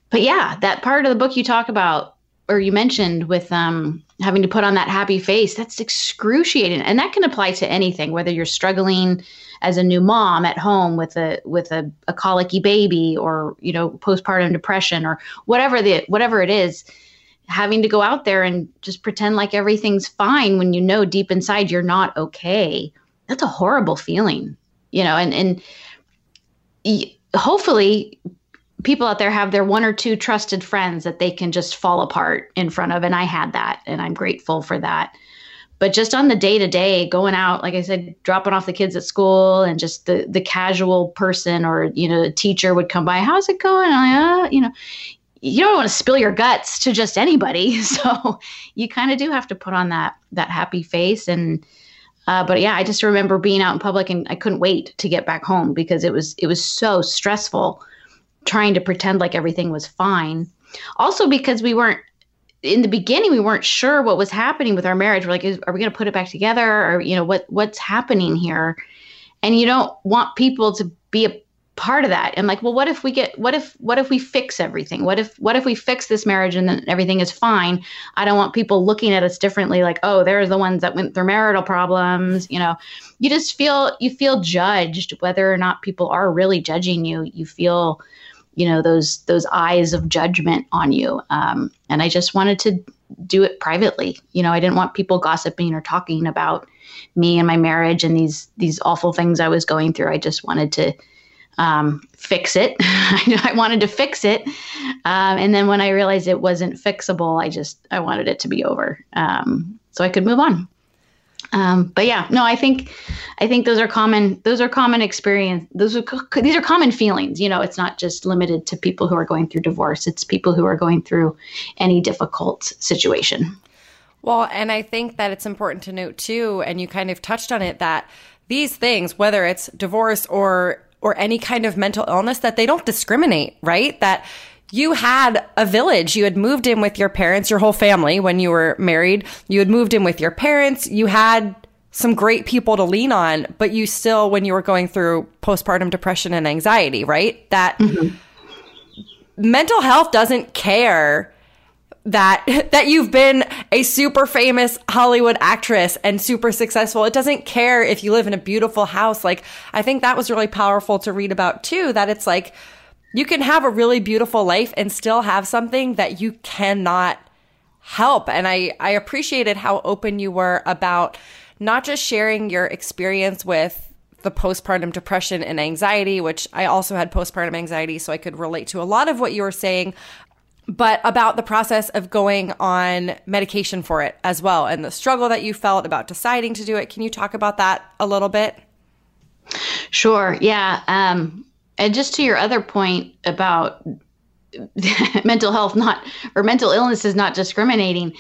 but yeah, that part of the book you talk about or you mentioned with um, having to put on that happy face, that's excruciating. And that can apply to anything, whether you're struggling as a new mom at home with a with a, a colicky baby or, you know, postpartum depression or whatever the whatever it is, having to go out there and just pretend like everything's fine when you know deep inside you're not okay. That's a horrible feeling, you know, and and hopefully people out there have their one or two trusted friends that they can just fall apart in front of and i had that and i'm grateful for that. But just on the day to day going out like i said dropping off the kids at school and just the the casual person or you know the teacher would come by how's it going? I, uh, you know you don't want to spill your guts to just anybody. So you kind of do have to put on that that happy face. And uh, but yeah i just remember being out in public and i couldn't wait to get back home because it was it was so stressful trying to pretend like everything was fine. Also, because we weren't in the beginning, we weren't sure what was happening with our marriage. We're like, is, are we going to put it back together, or you know, what what's happening here? And you don't want people to be a part of that. And like, well, what if we get what if what if we fix everything? What if what if we fix this marriage and then everything is fine? I don't want people looking at us differently, like, oh, they're the ones that went through marital problems. You know, you just feel you feel judged, whether or not people are really judging you. You feel you know those those eyes of judgment on you. Um, and i just wanted to do it privately. You know i didn't want people gossiping or talking about me and my marriage and these these awful things i was going through. I just wanted to um, fix it. I wanted to fix it. Um, and then when i realized it wasn't fixable i just i wanted it to be over. Um, so i could move on um, but yeah, no, I think, I think those are common. Those are common experience. Those are these are common feelings. You know, it's not just limited to people who are going through divorce. It's people who are going through any difficult situation. Well, and I think that it's important to note too, and you kind of touched on it that these things, whether it's divorce or or any kind of mental illness, that they don't discriminate, right? That you had a village. You had moved in with your parents, your whole family when you were married. You had moved in with your parents. You had some great people to lean on, but you still, when you were going through postpartum depression and anxiety, right? That mm-hmm. mental health doesn't care that that you've been a super famous Hollywood actress and super successful. It doesn't care if you live in a beautiful house. Like I think that was really powerful to read about too that it's like you can have a really beautiful life and still have something that you cannot help. And I, I appreciated how open you were about not just sharing your experience with the postpartum depression and anxiety, which I also had postpartum anxiety, so I could relate to a lot of what you were saying, but about the process of going on medication for it as well and the struggle that you felt about deciding to do it. Can you talk about that a little bit? Sure. Yeah. Um, and just to your other point about mental health not or mental illness is not discriminating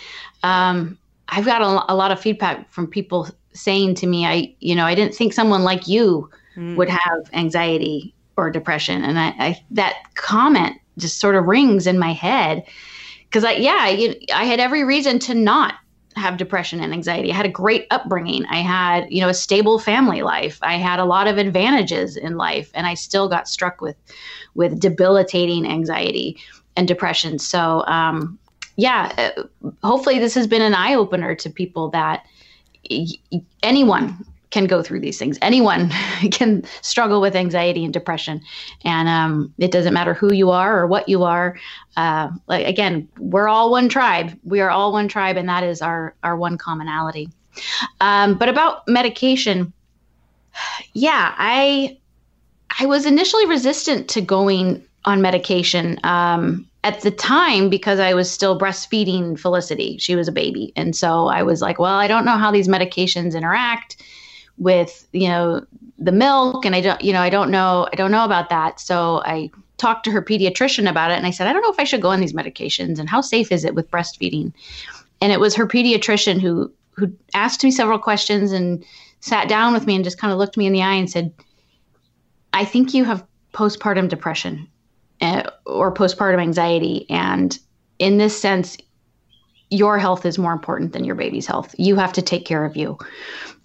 um, i've got a, a, lot of feedback from people saying to me i you know i didn't think someone like you mm. would have anxiety or depression and I, I, that comment just sort of rings in my head because i yeah I, I had every reason to not have depression and anxiety. I had a great upbringing. I had, you know, a stable family life. I had a lot of advantages in life and I still got struck with with debilitating anxiety and depression. So, um, yeah, uh, hopefully this has been an eye opener to people that anyone can go through these things. Anyone can struggle with anxiety and depression, and um, it doesn't matter who you are or what you are. Uh, like again, we're all one tribe. We are all one tribe, and that is our our one commonality. Um, but about medication, yeah, I I was initially resistant to going on medication. Um, at the time because I was still breastfeeding Felicity. She was a baby. And so I was like, well, I don't know how these medications interact with you know the milk and i don't you know i don't know i don't know about that. So i talked to her pediatrician about it and i said i don't know if i should go on these medications and how safe is it with breastfeeding? And it was her pediatrician who who asked me several questions and sat down with me and just kind of looked me in the eye and said i think you have postpartum depression uh, or postpartum anxiety and in this sense your health is more important than your baby's health. You have to take care of you.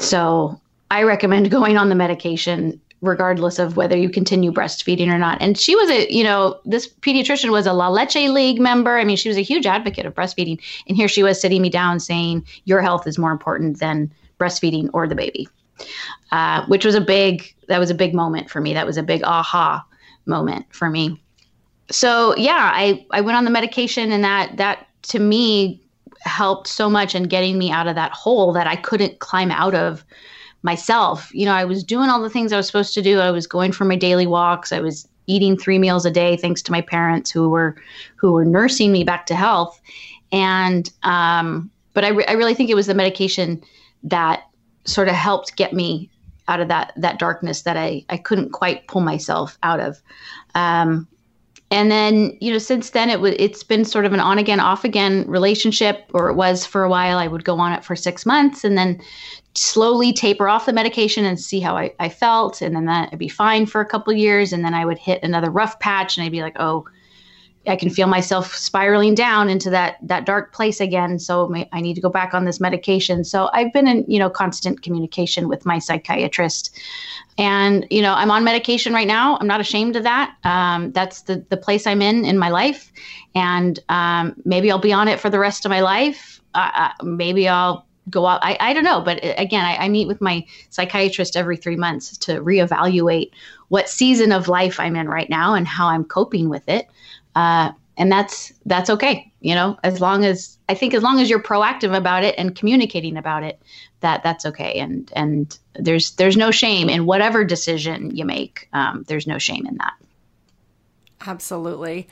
So I recommend going on the medication regardless of whether you continue breastfeeding or not. And she was a, you know, this pediatrician was a La Leche League member. I mean, she was a huge advocate of breastfeeding. And here she was sitting me down saying, your health is more important than breastfeeding or the baby, uh, which was a big, that was a big moment for me. That was a big aha moment for me. So yeah, I, I went on the medication and that, that to me helped so much in getting me out of that hole that I couldn't climb out of myself. You know, I was doing all the things I was supposed to do. I was going for my daily walks. I was eating three meals a day thanks to my parents who were who were nursing me back to health. And um, but I, re- I really think it was the medication that sort of helped get me out of that that darkness that I I couldn't quite pull myself out of. Um, and then you know since then it was it's been sort of an on again off again relationship or it was for a while i would go on it for six months and then slowly taper off the medication and see how I, I felt. And then that would be fine for a couple years. And then I would hit another rough patch and I'd be like, oh, I can feel myself spiraling down into that that dark place again. So I need to go back on this medication. So I've been in you know constant communication with my psychiatrist, and you know I'm on medication right now. I'm not ashamed of that. Um, that's the the place I'm in in my life, and um, maybe I'll be on it for the rest of my life. Uh, uh maybe I'll go out. I, I don't know. But uh, again, I, I meet with my psychiatrist every three months to reevaluate what season of life I'm in right now and how I'm coping with it. Uh, and that's that's okay you know as long as i think as long as you're proactive about it and communicating about it that that's okay. And and there's there's no shame in whatever decision you make. Um, there's no shame in that. Absolutely.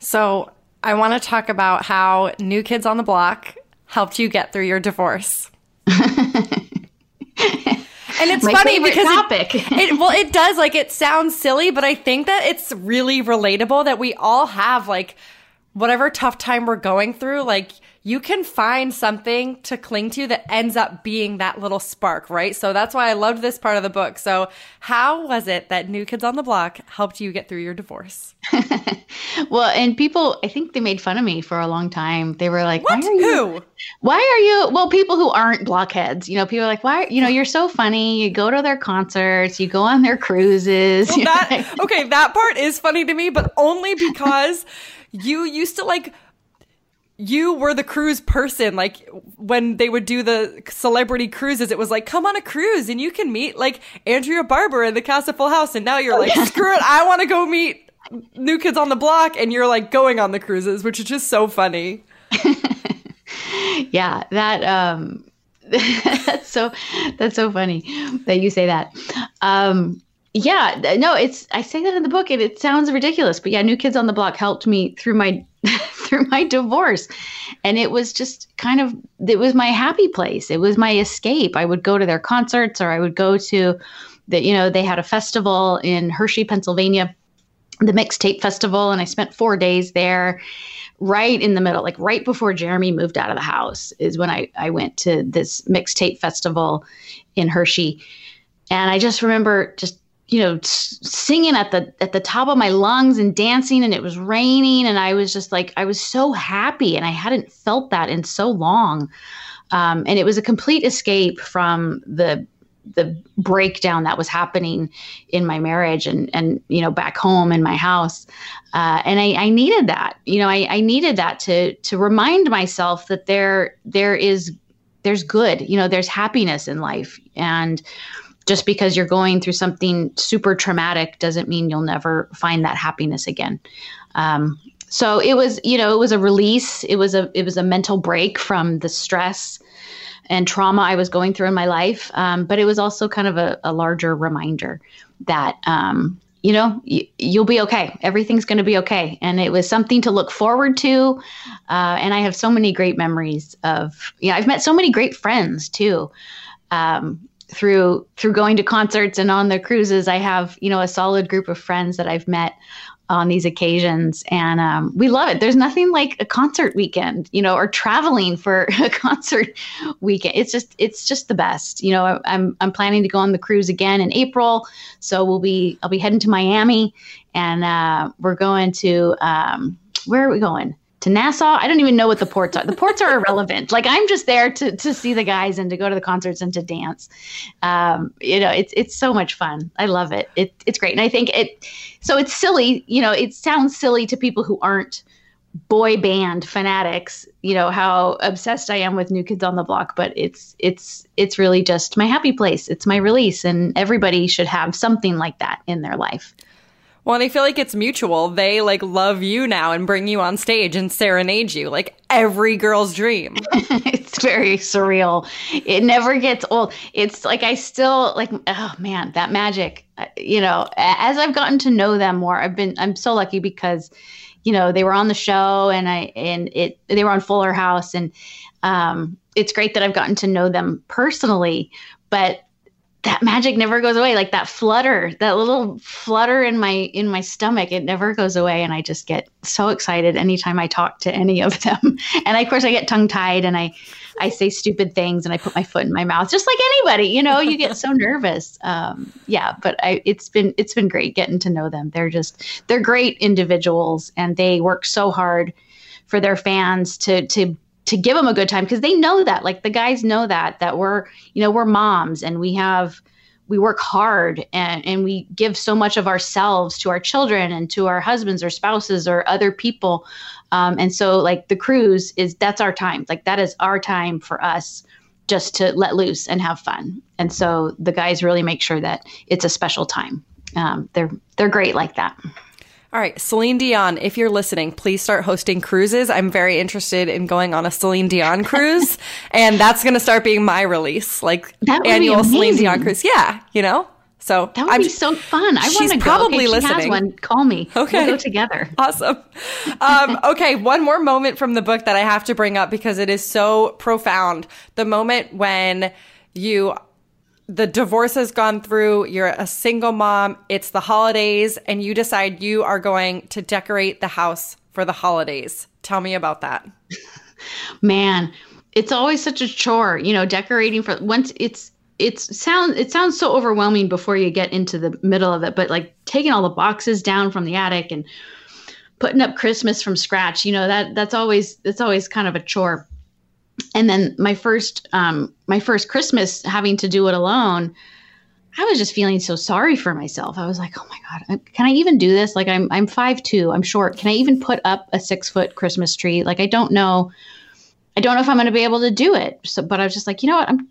So i want to talk about how new kids on the block helped you get through your divorce. And it's funny because topic. It, it, well, it does like it sounds silly, but I think that it's really relatable that we all have like whatever tough time we're going through, like you can find something to cling to that ends up being that little spark, right? So that's why I loved this part of the book. So, how was it that New Kids on the Block helped you get through your divorce? well, and people, I think they made fun of me for a long time. They were like, what? Why are you, who? Why are you? Well, people who aren't blockheads, you know, people are like, why? You know, you're so funny. You go to their concerts, you go on their cruises. Well, that, okay, that part is funny to me, but only because you used to like you were the cruise person. Like when they would do the celebrity cruises, it was like, come on a cruise and you can meet like Andrea Barber in the cast of Full House. And now you're like, screw it, I want to go meet new kids on the block. And you're like going on the cruises, which is just so funny. yeah, that um, that's so that's so funny that you say that. Um, yeah, no, it's I say that in the book and it sounds ridiculous, but yeah, New Kids on the Block helped me through my through my divorce. And it was just kind of it was my happy place. It was my escape. I would go to their concerts or I would go to the you know, they had a festival in Hershey, Pennsylvania, the Mixtape Festival, and I spent 4 days there right in the middle, like right before Jeremy moved out of the house, is when I, I went to this mixtape festival in Hershey. And I just remember just you know singing at the at the top of my lungs and dancing and it was raining and i was just like i was so happy and i hadn't felt that in so long. Um, and it was a complete escape from the the breakdown that was happening in my marriage and and you know back home in my house. Uh, and I, I needed that you know I, I needed that to to remind myself that there there is there's good you know there's happiness in life. And just because you're going through something super traumatic doesn't mean you'll never find that happiness again um, so it was you know it was a release it was a it was a mental break from the stress and trauma I was going through in my life. Um, but it was also kind of a, a larger reminder that, um, you know, you'll be okay. Everything's going to be okay. And it was something to look forward to. Uh, and I have so many great memories of, yeah, I've met so many great friends too. Um, through through going to concerts and on the cruises i have you know a solid group of friends that i've met on these occasions. And um, we love it. There's nothing like a concert weekend you know or traveling for a concert weekend. It's just it's just the best. You know i'm i'm planning to go on the cruise again in april. So we'll be i'll be heading to miami and uh, we're going to um, where are we going to Nassau. I don't even know what the ports are. The ports are irrelevant. Like I'm just there to to see the guys and to go to the concerts and to dance. Um, you know, it's it's so much fun. I love it. It it's great, and I think it. So it's silly. You know, it sounds silly to people who aren't boy band fanatics. You know how obsessed I am with New Kids on the Block, but it's it's it's really just my happy place. It's my release, and everybody should have something like that in their life. Well, and I feel like it's mutual. They like love you now and bring you on stage and serenade you like every girl's dream. it's very surreal. It never gets old. It's like I still like oh man, that magic. Uh, you know, as I've gotten to know them more, I've been I'm so lucky because you know, they were on the show and I and it they were on Fuller House and um it's great that I've gotten to know them personally, but that magic never goes away. Like that flutter that little flutter in my in my stomach it never goes away. And i just get so excited anytime i talk to any of them. And of course i get tongue tied and i i say stupid things and i put my foot in my mouth just like anybody you know you get so nervous. Um, yeah but i it's been it's been great getting to know them. They're just they're great individuals and they work so hard for their fans to to to give them a good time because they know that like the guys know that that we're you know we're moms and we have we work hard and, and we give so much of ourselves to our children and to our husbands or spouses or other people. Um, and so like the cruise is that's our time. Like that is our time for us just to let loose and have fun. And so the guys really make sure that it's a special time. Um, they're they're great like that all right, Celine Dion, if you're listening, please start hosting cruises. I'm very interested in going on a Celine Dion cruise, and that's going to start being my release, like annual Celine Dion cruise. Yeah, you know. So that would I'm, be so fun. I want to go. Probably okay, listening. Has one. Call me. Okay, we'll go together. Awesome. Um, okay, one more moment from the book that I have to bring up because it is so profound. The moment when you the divorce has gone through, you're a single mom, it's the holidays, and you decide you are going to decorate the house for the holidays. Tell me about that. Man, it's always such a chore, you know, decorating for once it's it's sound it sounds so overwhelming before you get into the middle of it, but like taking all the boxes down from the attic and putting up Christmas from scratch, you know, that that's always that's always kind of a chore and then my first um, my first Christmas having to do it alone, I was just feeling so sorry for myself. I was like, oh my god, can I even do this? Like I'm I'm five two, I'm short. Can I even put up a six foot Christmas tree? Like I don't know. I don't know if I'm going to be able to do it. So, but I was just like, you know what? I'm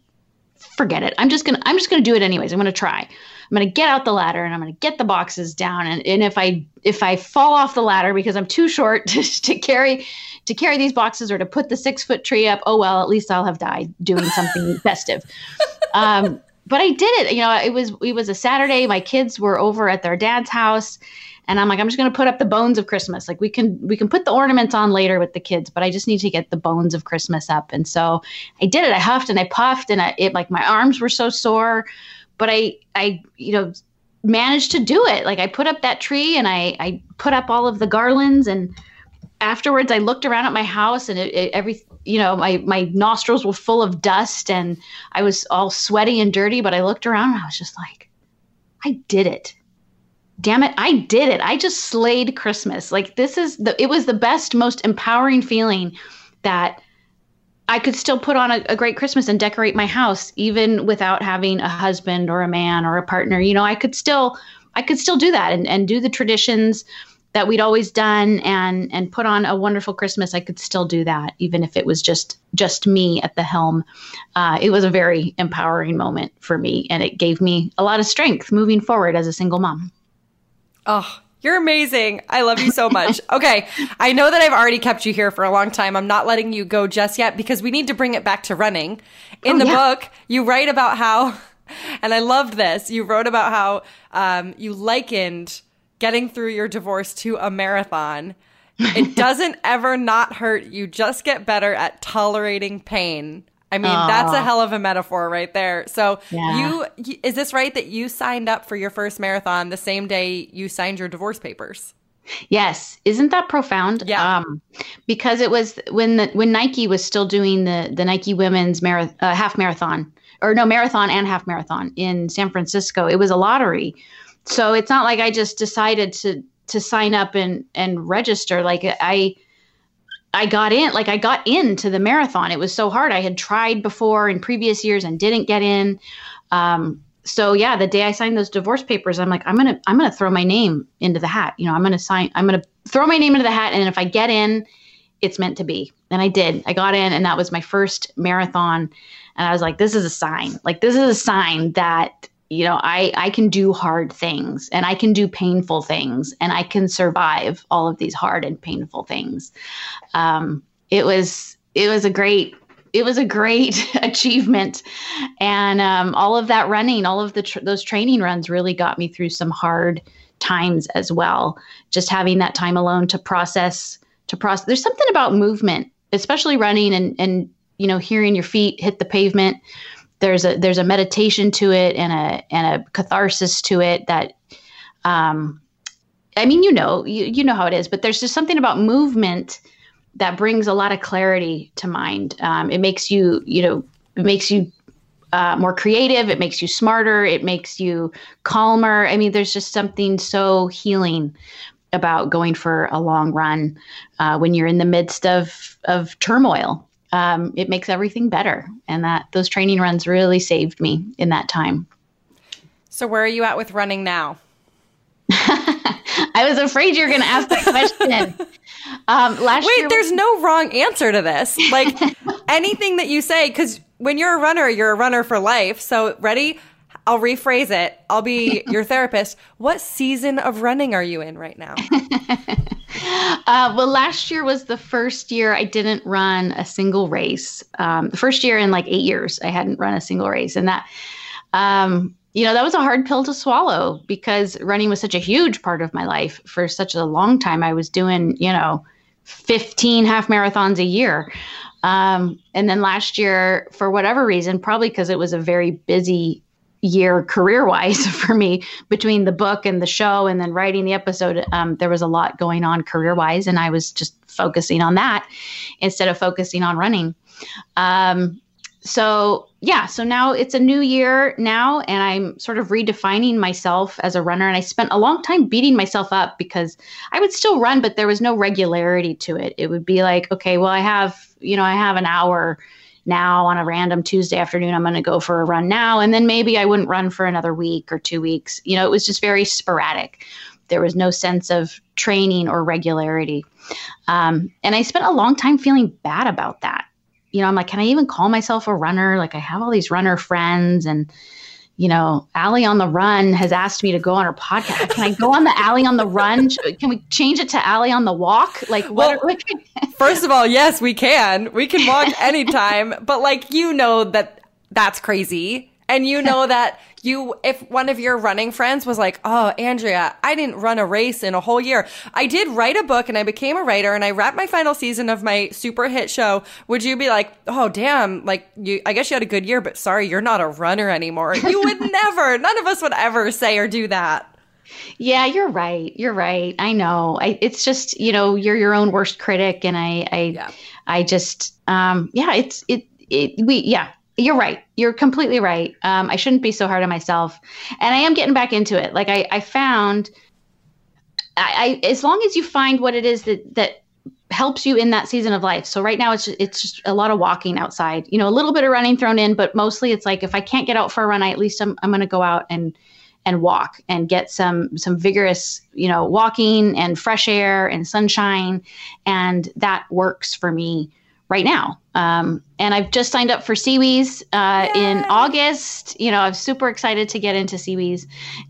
forget it. I'm just gonna I'm just gonna do it anyways. I'm gonna try. I'm gonna get out the ladder and I'm gonna get the boxes down. And, and if I if I fall off the ladder because I'm too short to, to carry to carry these boxes or to put the six foot tree up. Oh well, at least I'll have died doing something festive. Um, but I did it. You know, it was it was a Saturday. My kids were over at their dad's house, and I'm like, I'm just going to put up the bones of Christmas. Like we can we can put the ornaments on later with the kids, but I just need to get the bones of Christmas up. And so I did it. I huffed and I puffed, and I, it like my arms were so sore, but I I you know managed to do it. Like I put up that tree and I I put up all of the garlands and afterwards I looked around at my house and it, it, every you know my my nostrils were full of dust and I was all sweaty and dirty but I looked around and I was just like I did it. Damn it I did it. I just slayed Christmas. Like this is the it was the best most empowering feeling that I could still put on a, a, great Christmas and decorate my house even without having a husband or a man or a partner. You know, I could still I could still do that and, and do the traditions that we'd always done and and put on a wonderful Christmas. I could still do that even if it was just just me at the helm. Uh, it was a very empowering moment for me and it gave me a lot of strength moving forward as a single mom. Oh, you're amazing. I love you so much. okay. I know that I've already kept you here for a long time. I'm not letting you go just yet because we need to bring it back to running. In oh, the yeah. book, you write about how, and I loved this, you wrote about how um, you likened getting through your divorce to a marathon. It doesn't ever not hurt. You just get better at tolerating pain. I mean, Aww. that's a hell of a metaphor right there. So, yeah. you is this right that you signed up for your first marathon the same day you signed your divorce papers? Yes, isn't that profound? Yeah. Um, because it was when the when Nike was still doing the the Nike Women's marathon, uh, half marathon, or no marathon and half marathon in San Francisco. It was a lottery, so it's not like I just decided to to sign up and and register. Like I I got in, like I got into the marathon. It was so hard. I had tried before in previous years and didn't get in. Um, so yeah, the day I signed those divorce papers, I'm like, I'm gonna, I'm gonna throw my name into the hat. You know, I'm gonna sign, I'm gonna throw my name into the hat, and if I get in, it's meant to be. And I did. I got in, and that was my first marathon. And I was like, this is a sign. Like this is a sign that you know i i can do hard things and i can do painful things and i can survive all of these hard and painful things. Um, it was it was a great it was a great achievement. And um, all of that running all of the tr- those training runs really got me through some hard times as well. Just having that time alone to process to process there's something about movement especially running and and you know hearing your feet hit the pavement there's a there's a meditation to it and a and a catharsis to it that um I mean you know you, you know how it is but there's just something about movement that brings a lot of clarity to mind. Um, it makes you you know it makes you uh, more creative. It makes you smarter. It makes you calmer. I mean there's just something so healing about going for a long run uh, when you're in the midst of of turmoil um, it makes everything better. And that those training runs really saved me in that time. So where are you at with running now? I was afraid you were going to ask that question. um, last Wait, year- there's no wrong answer to this. Like anything that you say, because when you're a runner, you're a runner for life. So ready? I'll rephrase it. I'll be your therapist. What season of running are you in right now? Uh, well, last year was the first year I didn't run a single race. Um, the first year in like eight years, I hadn't run a single race. And that, um, you know, that was a hard pill to swallow because running was such a huge part of my life for such a long time. I was doing, you know, 15 half marathons a year. Um, and then last year, for whatever reason, probably because it was a very busy year career wise for me between the book and the show and then writing the episode um, there was a lot going on career wise and i was just focusing on that instead of focusing on running. Um, so yeah so now it's a new year now and i'm sort of redefining myself as a runner and i spent a long time beating myself up because i would still run but there was no regularity to it. It would be like okay well i have you know i have an hour now on a random Tuesday afternoon, I'm going to go for a run now. And then maybe I wouldn't run for another week or two weeks. You know, it was just very sporadic. There was no sense of training or regularity. Um, and I spent a long time feeling bad about that. You know, I'm like, can I even call myself a runner? Like, I have all these runner friends and, you know, Ali on the Run has asked me to go on her podcast. Can I go on the Ali on the Run? Can we change it to Ali on the Walk? Like, what? Well, first of all, yes, we can. We can walk anytime. but like, you know that that's crazy. And you know that you, if one of your running friends was like, Oh, Andrea, I didn't run a race in a whole year. I did write a book and I became a writer and I wrapped my final season of my super hit show. Would you be like, Oh, damn, like you, I guess you had a good year, but sorry, you're not a runner anymore. You would never, none of us would ever say or do that. Yeah, you're right. You're right. I know. I, it's just, you know, you're your own worst critic. And I, I, yeah. I just, um, yeah, it's, it, it, we, yeah, you're right. You're completely right. Um, I shouldn't be so hard on myself, and I am getting back into it. Like I, I found, I, I as long as you find what it is that that helps you in that season of life. So right now it's just, it's just a lot of walking outside. You know, a little bit of running thrown in, but mostly it's like if I can't get out for a run, I at least I'm I'm going to go out and and walk and get some some vigorous you know walking and fresh air and sunshine and that works for me right now. Um, and I've just signed up for SeaWheeze uh, in August. You know, I'm super excited to get into SeaWheeze.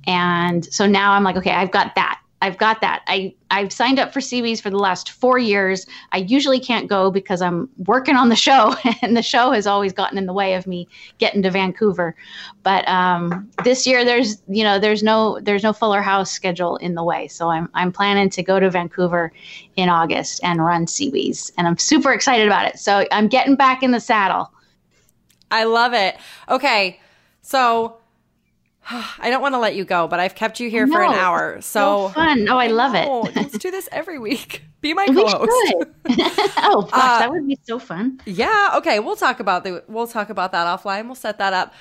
And so now I'm like, okay, I've got that. I've got that. I I've signed up for SeaWheeze for the last four years. I usually can't go because I'm working on the show, and the show has always gotten in the way of me getting to Vancouver. But um, this year, there's you know there's no there's no Fuller House schedule in the way, so I'm I'm planning to go to Vancouver in August and run SeaWheeze, and I'm super excited about it. So I'm getting back in the saddle. I love it. Okay, so I don't want to let you go, but I've kept you here no, for an hour. So, so fun. Oh, I, love it. Let's do this every week. Be my co-host. oh gosh, uh, that would be so fun. Yeah. Okay. We'll talk about the. We'll talk about that offline. We'll set that up.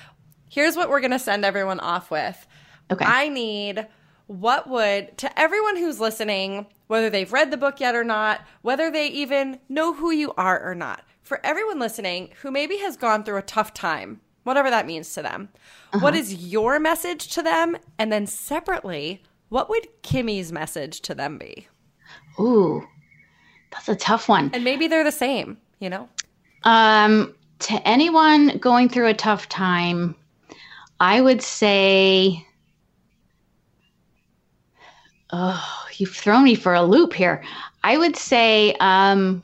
Here's what we're gonna send everyone off with. Okay. I need what would to everyone who's listening, whether they've read the book yet or not, whether they even know who you are or not. For everyone listening who maybe has gone through a tough time, whatever that means to them uh-huh. What is your message to them? And then separately, what would Kimmy's message to them be? Ooh, that's a tough one. And maybe they're the same, you know? Um, to anyone going through a tough time, I would say, oh, you've thrown me for a loop here. I would say, um,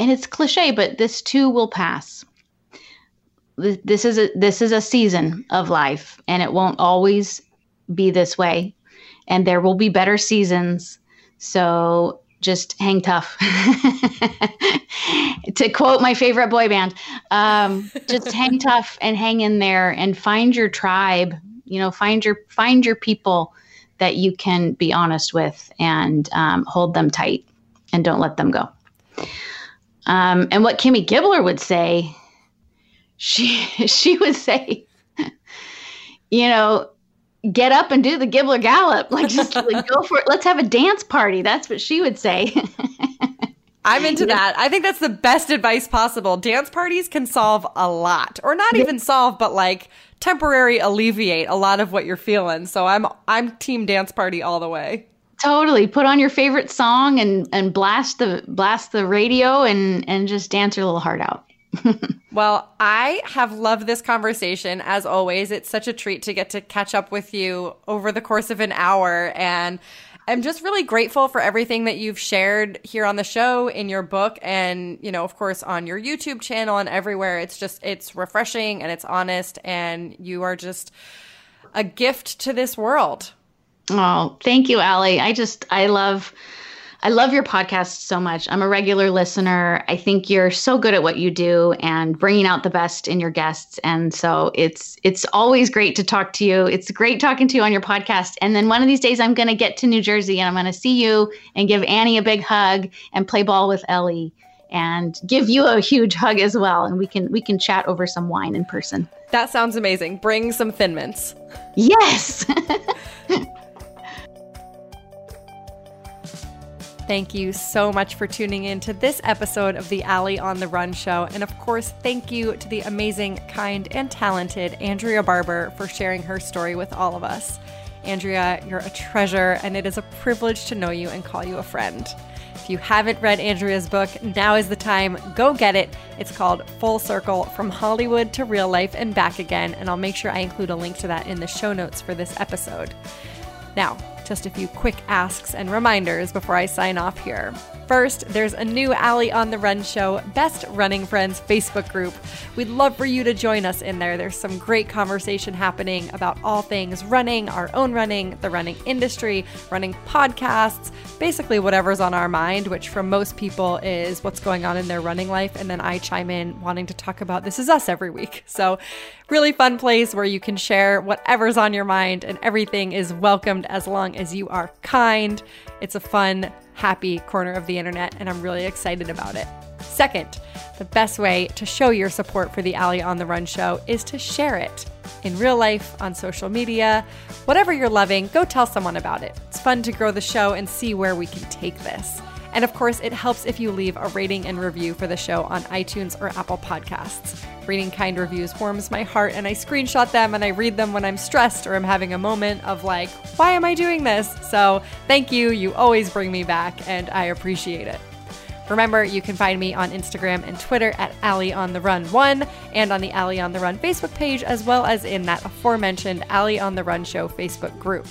and it's cliche, but this too will pass this is a this is a season of life and it won't always be this way. And there will be better seasons so just hang tough. To quote my favorite boy band um, just hang tough and hang in there and find your tribe you know find your find your people that you can be honest with and um, hold them tight and don't let them go. Um, and what kimmy gibbler would say she she would say, you know, get up and do the Gibbler Gallop. Like just like, go for it. Let's have a dance party. That's what she would say. I'm into that. I think that's the best advice possible. Dance parties can solve a lot, or not even solve, but like temporary alleviate a lot of what you're feeling. So I'm I'm team dance party all the way. Totally. Put on your favorite song and and blast the blast the radio and and just dance your little heart out. well, I have loved this conversation as always. It's such a treat to get to catch up with you over the course of an hour. And I'm just really grateful for everything that you've shared here on the show, in your book, and, you know, of course, on your YouTube channel and everywhere. It's just, it's refreshing and it's honest. And you are just a gift to this world. Oh, thank you, Ali. I just, I love I love your podcast so much. I'm a regular listener. I think you're so good at what you do and bringing out the best in your guests. And so it's it's always great to talk to you. It's great talking to you on your podcast. And then one of these days I'm going to get to New Jersey and I'm going to see you and give Annie a big hug and play ball with Ellie and give you a huge hug as well and we can we can chat over some wine in person. That sounds amazing. Bring some thin mints. Yes. Thank you so much for tuning in to this episode of the Ali on the Run show. And of course, thank you to the amazing, kind, and talented Andrea Barber for sharing her story with all of us. Andrea, you're a treasure, and it is a privilege to know you and call you a friend. If you haven't read Andrea's book, now is the time. Go get it. It's called Full Circle From Hollywood to Real Life and Back Again, and I'll make sure I include a link to that in the show notes for this episode. Now, just a few quick asks and reminders before I sign off here. First, there's a new Ali on the Run Show Best Running Friends Facebook group. We'd love for you to join us in there. There's some great conversation happening about all things running, our own running, the running industry, running podcasts, basically whatever's on our mind, which for most people is what's going on in their running life. And then I chime in wanting to talk about this is us every week. So, really fun place where you can share whatever's on your mind and everything is welcomed as long as you are kind. It's a fun, happy corner of the internet, and I'm really excited about it. Second, the best way to show your support for the Ali on the Run show is to share it in real life, on social media, whatever you're loving, go tell someone about it. It's fun to grow the show and see where we can take this. And of course, it helps if you leave a rating and review for the show on iTunes or Apple Podcasts. Reading kind reviews warms my heart, and I screenshot them and I read them when I'm stressed or I'm having a moment of like, why am I doing this? So thank you. You always bring me back, and I appreciate it. Remember, you can find me on Instagram and Twitter at Ali on the Run 1 and on the Ali on the Run Facebook page, as well as in that aforementioned Ali on the Run Show Facebook group.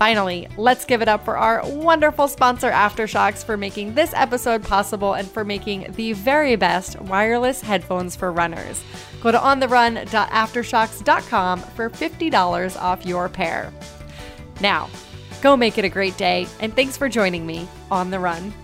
Finally, let's give it up for our wonderful sponsor, AfterShokz, for making this episode possible and for making the very best wireless headphones for runners. Go to ontherun.aftershokz.com for $50 off your pair. Now, go make it a great day, and thanks for joining me on the run.